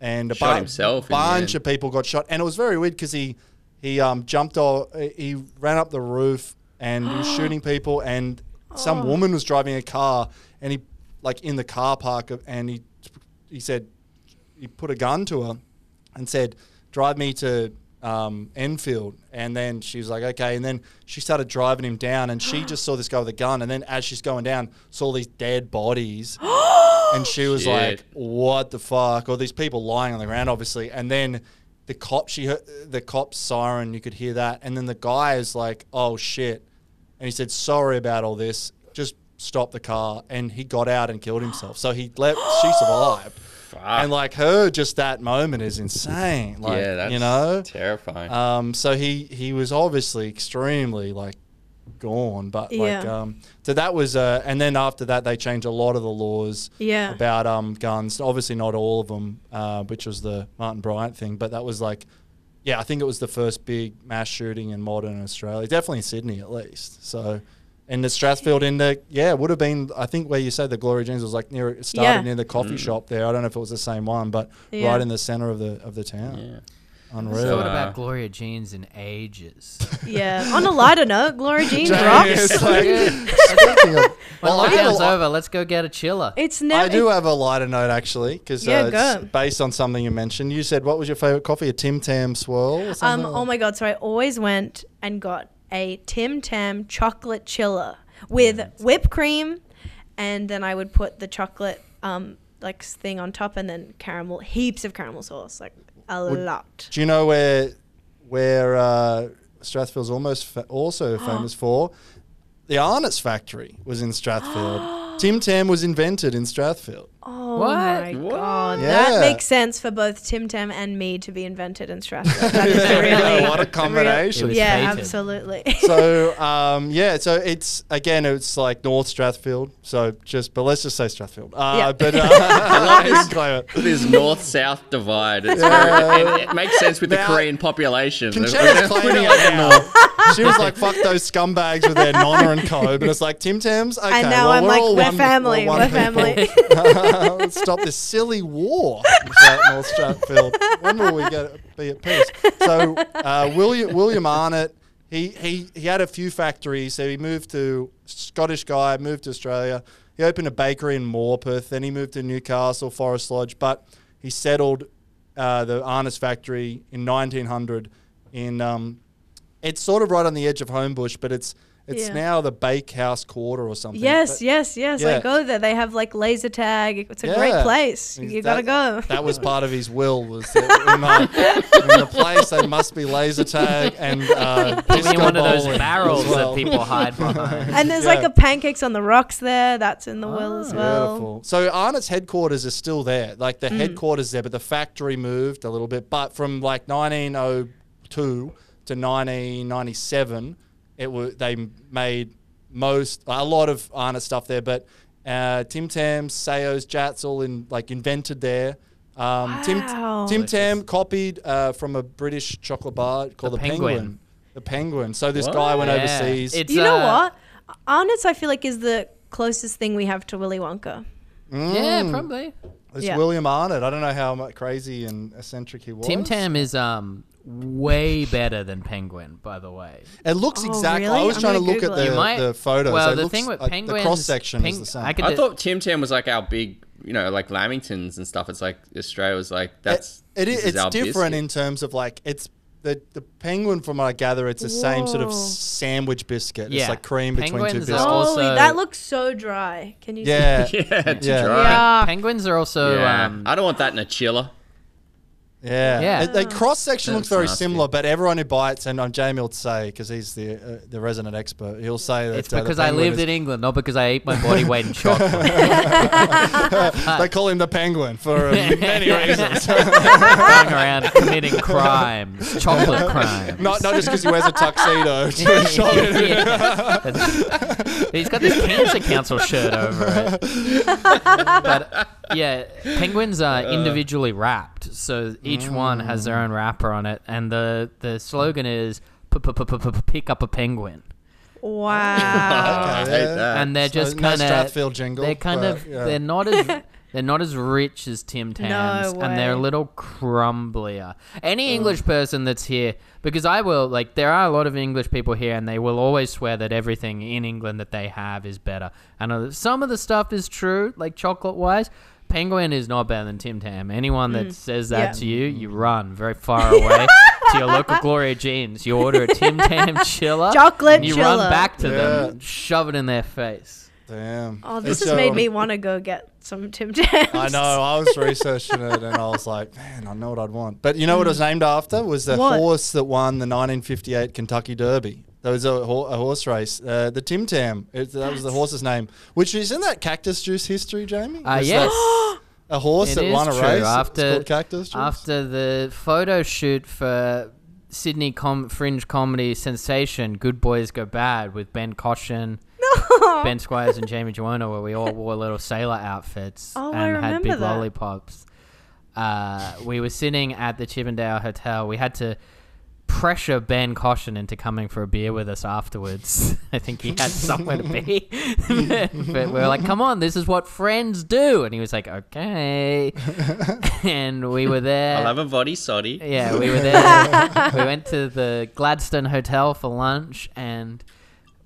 [SPEAKER 3] and a
[SPEAKER 1] Shot
[SPEAKER 3] bu- bunch of people got shot, and it was very weird because he he um jumped off, he ran up the roof and he was [gasps] shooting people, and some woman was driving a car, and he like in the car park, of- and he he said he put a gun to her and said, "Drive me to um, Enfield." And then she was like, "Okay." And then she started driving him down, and she [gasps] just saw this guy with a gun. And then as she's going down, saw these dead bodies, [gasps] and she was
[SPEAKER 1] Shit.
[SPEAKER 3] like, "What the fuck?" Or these people lying on the ground, obviously. And then the cop, she heard the cop's siren. You could hear that. And then the guy is like, "Oh shit!" And he said, "Sorry about all this. Just." Stop the car, and he got out and killed himself. So he left. [gasps] she survived,
[SPEAKER 1] Fuck.
[SPEAKER 3] and like her, just that moment is insane. Like,
[SPEAKER 1] yeah, that's
[SPEAKER 3] you know.
[SPEAKER 1] terrifying.
[SPEAKER 3] Um, so he he was obviously extremely like gone, but like
[SPEAKER 2] Yeah.
[SPEAKER 3] um, so that was uh, and then after that they changed a lot of the laws
[SPEAKER 2] Yeah.
[SPEAKER 3] about um guns. Obviously not all of them, uh, which was the Martin Bryant thing, but that was like. Yeah, I think it was the first big mass shooting in modern Australia. Definitely in Sydney, at least. So, in the Strathfield, in the yeah, it would have been. I think where you said the Gloria Jeans was like near it started
[SPEAKER 2] Yeah.
[SPEAKER 3] near the coffee shop there. I don't know if it was the same one, but
[SPEAKER 2] Yeah.
[SPEAKER 3] right in the center of the of the town.
[SPEAKER 1] yeah.
[SPEAKER 3] Unreal.
[SPEAKER 6] So what
[SPEAKER 1] Uh,
[SPEAKER 6] about Gloria Jeans in ages? [laughs]
[SPEAKER 2] Yeah. On a lighter note, Gloria [laughs] Jeans
[SPEAKER 3] Jamie
[SPEAKER 2] rocks.
[SPEAKER 3] is [laughs] like-
[SPEAKER 6] Good.
[SPEAKER 3] Thinking of-
[SPEAKER 6] When
[SPEAKER 3] Well, I have a
[SPEAKER 6] lockdown's over, let's go get a chiller.
[SPEAKER 2] It's never.
[SPEAKER 3] I do have a lighter note actually, because
[SPEAKER 2] Yeah,
[SPEAKER 3] uh, it's
[SPEAKER 2] go.
[SPEAKER 3] based on something you mentioned. You said what was your favorite coffee? A Tim Tam swirl? Or
[SPEAKER 2] Um.
[SPEAKER 3] something?
[SPEAKER 2] Oh my god. So I always went and got a Tim Tam chocolate chiller with whipped cream, and then I would put the chocolate um like thing on top, and then caramel, heaps of caramel sauce, like a lot.
[SPEAKER 3] Do you know where where uh, Strathfield's almost fa- also [gasps] famous for? the Arnott's factory was in Strathfield. [gasps] Tim Tam was invented in Strathfield.
[SPEAKER 2] Oh
[SPEAKER 6] What?
[SPEAKER 2] my
[SPEAKER 1] What?
[SPEAKER 2] god,
[SPEAKER 3] Yeah.
[SPEAKER 2] that makes sense for both Tim Tam and me to be invented in Stratford. [laughs] That is really
[SPEAKER 3] what a combination.
[SPEAKER 6] was
[SPEAKER 2] yeah,
[SPEAKER 6] fated.
[SPEAKER 2] absolutely. [laughs]
[SPEAKER 3] so um, yeah, so it's again, it's like North Strathfield. So just, but let's just say Strathfield. Uh,
[SPEAKER 2] Yeah.
[SPEAKER 3] But uh, you can claim.
[SPEAKER 1] This north-south divide. It's
[SPEAKER 3] Yeah.
[SPEAKER 1] and it makes sense with the Korean population.
[SPEAKER 3] Concetta's claiming it now. She was like, "Fuck those scumbags with their nonna and co." But it's like Tim Tams. Okay,
[SPEAKER 2] and now
[SPEAKER 3] well,
[SPEAKER 2] I'm
[SPEAKER 3] we're
[SPEAKER 2] like,
[SPEAKER 3] all
[SPEAKER 2] we're
[SPEAKER 3] one-
[SPEAKER 2] family,
[SPEAKER 3] one
[SPEAKER 2] we're
[SPEAKER 3] people.
[SPEAKER 2] family. [laughs] [laughs]
[SPEAKER 3] Stop this silly war North Strathfield. When will we get be at peace? So uh, William William Arnott, he, he he had a few factories. So he moved to Scottish guy, moved to Australia. He opened a bakery in Morpeth. Then he moved to Newcastle, Forest Lodge. But he settled uh, the Arnott's factory in 1900 in um, it's sort of right on the edge of Homebush, but it's it's
[SPEAKER 2] Yeah.
[SPEAKER 3] now the Bakehouse Quarter or something.
[SPEAKER 2] yes,
[SPEAKER 3] But-
[SPEAKER 2] yes, yes.
[SPEAKER 3] Yeah.
[SPEAKER 2] I go there. They have like laser tag. It's a great place. You gotta go.
[SPEAKER 3] That was part of his [laughs] will. Was that in, the, in the place they must be laser tag and uh, [laughs]
[SPEAKER 6] one of those barrels
[SPEAKER 3] well.
[SPEAKER 6] that people hide [laughs] behind.
[SPEAKER 2] and there's
[SPEAKER 3] Yeah.
[SPEAKER 2] like a pancakes on the rocks there. That's in the will
[SPEAKER 6] Ah.
[SPEAKER 2] as well.
[SPEAKER 3] Beautiful. So Arnott's headquarters is still there. Like the headquarters there, but the factory moved a little bit. But from like 1902 to 1997, it was they made most a lot of Arnott stuff there. But uh, Tim Tams, Saos, Jatz all in like invented there. Um,
[SPEAKER 2] Wow.
[SPEAKER 3] Tim Tim Tam copied uh, from a British chocolate bar called
[SPEAKER 6] The
[SPEAKER 3] the,
[SPEAKER 6] Penguin.
[SPEAKER 3] Penguin. The Penguin. So this
[SPEAKER 1] What?
[SPEAKER 3] guy went
[SPEAKER 6] Yeah.
[SPEAKER 3] overseas.
[SPEAKER 6] It's,
[SPEAKER 2] You know
[SPEAKER 6] uh,
[SPEAKER 2] what? Arnott's, I feel like, is the closest thing we have to Willy Wonka.
[SPEAKER 6] Yeah,
[SPEAKER 3] Mm.
[SPEAKER 6] probably.
[SPEAKER 3] It's
[SPEAKER 2] Yeah.
[SPEAKER 3] William Arnott. I don't know how crazy and eccentric he was.
[SPEAKER 6] Tim Tam is um way better than Penguin, by the way.
[SPEAKER 3] It looks
[SPEAKER 2] Oh,
[SPEAKER 3] exactly. I
[SPEAKER 2] really?
[SPEAKER 3] was
[SPEAKER 2] I'm
[SPEAKER 3] trying to
[SPEAKER 2] gonna
[SPEAKER 3] look at the,
[SPEAKER 2] it.
[SPEAKER 6] Might-
[SPEAKER 3] the photos.
[SPEAKER 6] Well,
[SPEAKER 3] It
[SPEAKER 6] the thing with
[SPEAKER 3] like
[SPEAKER 6] Penguins,
[SPEAKER 3] the cross section
[SPEAKER 6] Peng-
[SPEAKER 3] is the same.
[SPEAKER 6] I could
[SPEAKER 1] I thought Tim Tam was like our big, you know, like Lamingtons and stuff. It's like Australia was like that's
[SPEAKER 3] it, it
[SPEAKER 1] this
[SPEAKER 3] is,
[SPEAKER 1] is
[SPEAKER 3] it's
[SPEAKER 1] our
[SPEAKER 3] different
[SPEAKER 1] biscuit.
[SPEAKER 3] in terms of like it's the the penguin from what I gather it's the same sort of sandwich biscuit.
[SPEAKER 6] Yeah.
[SPEAKER 3] it's like cream between two
[SPEAKER 6] Penguins
[SPEAKER 3] biscuits.
[SPEAKER 6] also-
[SPEAKER 2] Holy, that looks so dry. Can you?
[SPEAKER 3] yeah,
[SPEAKER 2] See? [laughs]
[SPEAKER 1] yeah, it's
[SPEAKER 3] Yeah.
[SPEAKER 1] dry.
[SPEAKER 2] Yeah.
[SPEAKER 6] Penguins are also
[SPEAKER 1] Yeah.
[SPEAKER 6] um,
[SPEAKER 1] I don't want that in a chiller.
[SPEAKER 3] Yeah,
[SPEAKER 6] Yeah.
[SPEAKER 3] It- the cross section looks very
[SPEAKER 1] nasty.
[SPEAKER 3] similar, but everyone who bites and um, Jamie will say because he's the uh, the resident expert, he'll say that
[SPEAKER 6] It's
[SPEAKER 3] uh,
[SPEAKER 6] because I lived
[SPEAKER 3] is-
[SPEAKER 6] in England, not because I ate my body weight in [laughs] chocolate. [laughs]
[SPEAKER 3] They call him the penguin for uh, [laughs] many reasons.
[SPEAKER 6] Going around committing crimes, chocolate crimes.
[SPEAKER 3] not not just because he wears a tuxedo to a.
[SPEAKER 6] Yeah. He's got this cancer council shirt over it. But yeah, penguins are [laughs] uh. individually wrapped, so each one has their mm. own wrapper on it, and the the slogan is "P- p- p- p- p- "Pick up a penguin."
[SPEAKER 2] Wow. [laughs]
[SPEAKER 1] I hate
[SPEAKER 3] yeah.
[SPEAKER 1] that.
[SPEAKER 6] and they're
[SPEAKER 3] So
[SPEAKER 6] just
[SPEAKER 3] no
[SPEAKER 6] kind of
[SPEAKER 3] Strathfield jingle,
[SPEAKER 6] They're kind
[SPEAKER 3] but,
[SPEAKER 6] of
[SPEAKER 3] yeah.
[SPEAKER 6] they're not as [laughs] they're not as rich as Tim Tams, and they're a
[SPEAKER 2] way.
[SPEAKER 6] little crumblier. Any mm. English person that's here, because I will like, there are a lot of English people here, and they will always swear that everything in England that they have is better. And uh, some of the stuff is true, like chocolate wise. Penguin is not better than Tim Tam. Anyone that says that
[SPEAKER 2] Yeah.
[SPEAKER 6] to you, you run very far away to your local [laughs] Gloria Jeans. You order a Tim Tam [laughs] chiller,
[SPEAKER 2] Chocolate
[SPEAKER 6] and you
[SPEAKER 2] chiller.
[SPEAKER 6] run back to
[SPEAKER 3] Yeah.
[SPEAKER 6] them, shove it in their face.
[SPEAKER 3] Damn.
[SPEAKER 2] Oh, this
[SPEAKER 3] It's,
[SPEAKER 2] has made
[SPEAKER 3] um,
[SPEAKER 2] me [laughs] want to go get some Tim Tams.
[SPEAKER 3] I know. I was researching it, and I was like, man, I know what I'd want. But you know what it was named after? Was the
[SPEAKER 2] What?
[SPEAKER 3] horse that won the 1958 Kentucky Derby. There was a, ho- a horse race, uh, the Tim Tam. It, that was the horse's name. Which is in that Cactus Juice history, Jamie?
[SPEAKER 6] Uh,
[SPEAKER 3] Is
[SPEAKER 6] yes.
[SPEAKER 3] that a horse
[SPEAKER 6] It
[SPEAKER 3] that
[SPEAKER 6] is
[SPEAKER 3] won a
[SPEAKER 6] true.
[SPEAKER 3] race. It's
[SPEAKER 6] After
[SPEAKER 3] called Cactus Juice.
[SPEAKER 6] after the photo shoot for Sydney com- Fringe comedy sensation "Good Boys Go Bad" with Ben Caution, Ben Squires, and Jamie Joanna, where we all wore little sailor outfits
[SPEAKER 2] Oh, I
[SPEAKER 6] and had
[SPEAKER 2] remember
[SPEAKER 6] big
[SPEAKER 2] that.
[SPEAKER 6] lollipops. Uh, we were sitting at the Chippendale Hotel. We had to pressure Ben Caution into coming for a beer with us afterwards. [laughs] I think he had somewhere to be. [laughs] but we were like, come on, this is what friends do. And he was like, okay. [laughs] and we were there.
[SPEAKER 1] I'll have a body soddy.
[SPEAKER 6] Yeah, we were there. we went to the Gladstone Hotel for lunch, and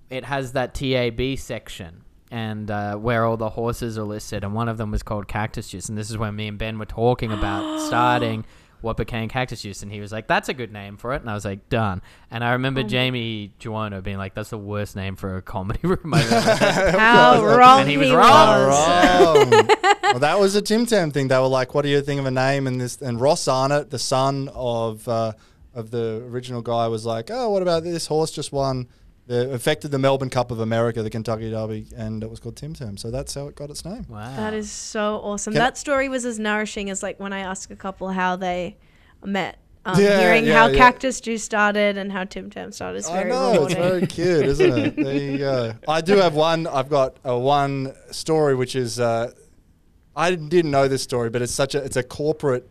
[SPEAKER 6] it has that TAB section. And uh, where all the horses are listed, and one of them was called Cactus Juice, and this is where me and Ben were talking about [gasps] starting what became Cactus Juice, and he was like, "That's a good name for it," and I was like, "Done." And I remember Jamie Joanna being like, "That's the worst name for a comedy [laughs] room I've ever heard." [laughs]
[SPEAKER 2] How wrong
[SPEAKER 6] And he was
[SPEAKER 2] he
[SPEAKER 6] wrong.
[SPEAKER 2] was.
[SPEAKER 3] Wrong. [laughs] well, that was a Tim Tam thing. They were like, "What do you think of a name?" And this and Ross Arnott, the son of uh, of the original guy, was like, "Oh, what about this horse just won the affected the Melbourne Cup of America, the Kentucky Derby, and it was called Tim Tam. So that's how it got its name.
[SPEAKER 6] Wow.
[SPEAKER 2] That is so awesome.
[SPEAKER 3] Can
[SPEAKER 2] that story was as nourishing as like when I ask a couple how they met. Um,
[SPEAKER 3] Yeah,
[SPEAKER 2] hearing
[SPEAKER 3] yeah,
[SPEAKER 2] how
[SPEAKER 3] yeah.
[SPEAKER 2] Cactus Juice started and how Tim Tam started is
[SPEAKER 3] I
[SPEAKER 2] very
[SPEAKER 3] know it's very cute, isn't it? There you go. I do have one. I've got a one story which is uh, I didn't know this story, but it's such a it's a corporate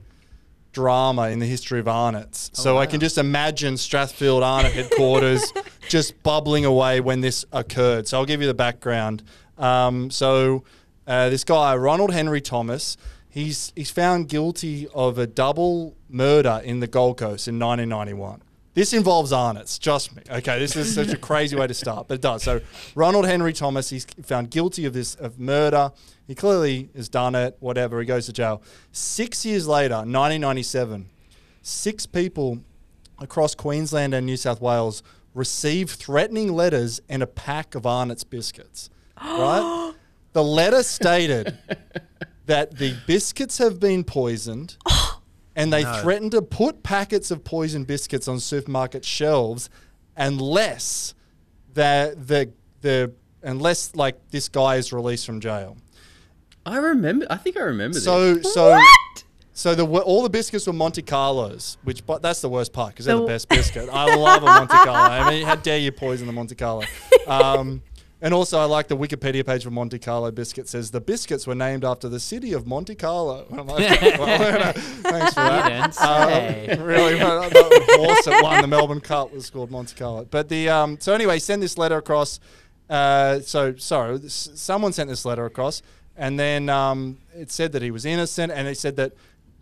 [SPEAKER 3] drama in the history of Arnott's. so I can just imagine Strathfield Arnott headquarters [laughs] just bubbling away when this occurred. So I'll give you the background. Um, so uh, this guy Ronald Henry Thomas. He's, he's found guilty of a double murder in the Gold Coast in 1991. This involves Arnott's, trust me. Okay, this is such a [laughs] crazy way to start, but it does. So Ronald Henry Thomas, he's found guilty of this of murder. He clearly has done it. Whatever, he goes to jail. Six years later, 1997, six people across Queensland and New South Wales received threatening letters and a pack of Arnott's biscuits. [gasps] Right? the letter stated that the biscuits have been poisoned [laughs] and they threatened to put packets of poisoned biscuits on supermarket shelves unless the the the unless like this guy is released from jail.
[SPEAKER 1] I remember. I think I remember this.
[SPEAKER 3] So so so the all the biscuits were Monte Carlos, which but that's the worst part because they're the
[SPEAKER 2] The-
[SPEAKER 3] best biscuit. I love a Monte Carlo. I mean, how dare you poison the Monte Carlo? [laughs] Um, and also, I like the Wikipedia page for Monte Carlo biscuit says the biscuits were named after the city of Monte Carlo. I'm [laughs] like, well, [laughs] thanks for that. Um, [laughs] really, well, the horse that won the Melbourne Cup was called Monte Carlo. But the um, so anyway, send this letter across. Uh, so sorry, s- someone sent this letter across, and then um, it said that he was innocent, and it said that.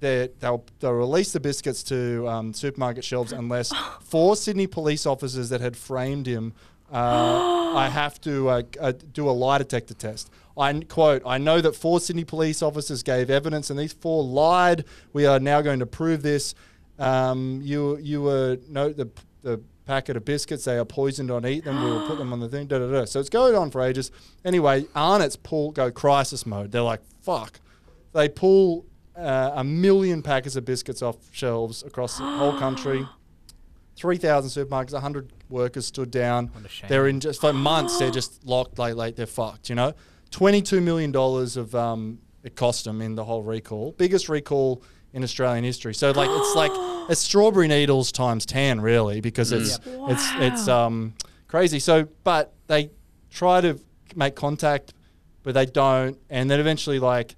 [SPEAKER 3] That they'll, they'll release the biscuits to um, supermarket shelves unless [gasps] four Sydney police officers that had framed him. Uh, I have to uh, uh, do a lie detector test. I quote, I know that four Sydney police officers gave evidence and these four lied. We are now going to prove this. Um, you you were no the the packet of biscuits. They are poisoned on eat them. We will put them on the thing. Da, da, da. So it's going on for ages. Anyway, Arnott's pull go crisis mode. They're like fuck. They pull uh, a million packets of biscuits off shelves across the whole country. [gasps] [gasps] [gasps] 3,000 supermarkets, 100 workers stood down. They're in just for months, they're just locked, like, like they're fucked, you know? $22 million of um, it cost them in the whole recall. Biggest recall in Australian history. So, like, it's like [gasps] it's strawberry needles times 10, really, because it's, it's, it's um, crazy. So, but they try to make contact, but they don't. And then eventually, like,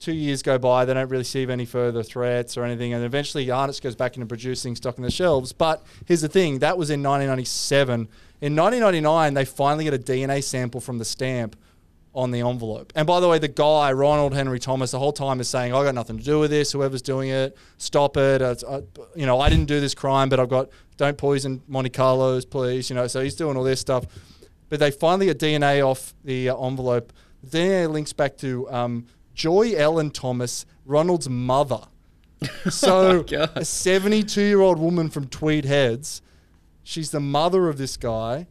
[SPEAKER 3] two years go by, they don't really receive any further threats or anything, and eventually Arnott's goes back into producing stock on the shelves. But here's the thing: that was in 1997. In 1999, they finally get a DNA sample from the stamp on the envelope. And by the way, the guy Ronald Henry Thomas the whole time is saying, "I got nothing to do with this. Whoever's doing it, stop it. Uh, I, you know, I didn't do this crime, but I've got don't poison Monte Carlos, please." You know, so he's doing all this stuff. But they finally get DNA off the uh, envelope. The DNA links back to um, Joy Ellen Thomas, Ronald's mother. So, [laughs] oh
[SPEAKER 1] God.
[SPEAKER 3] a 72 year old woman from Tweed Heads, she's the mother of this guy.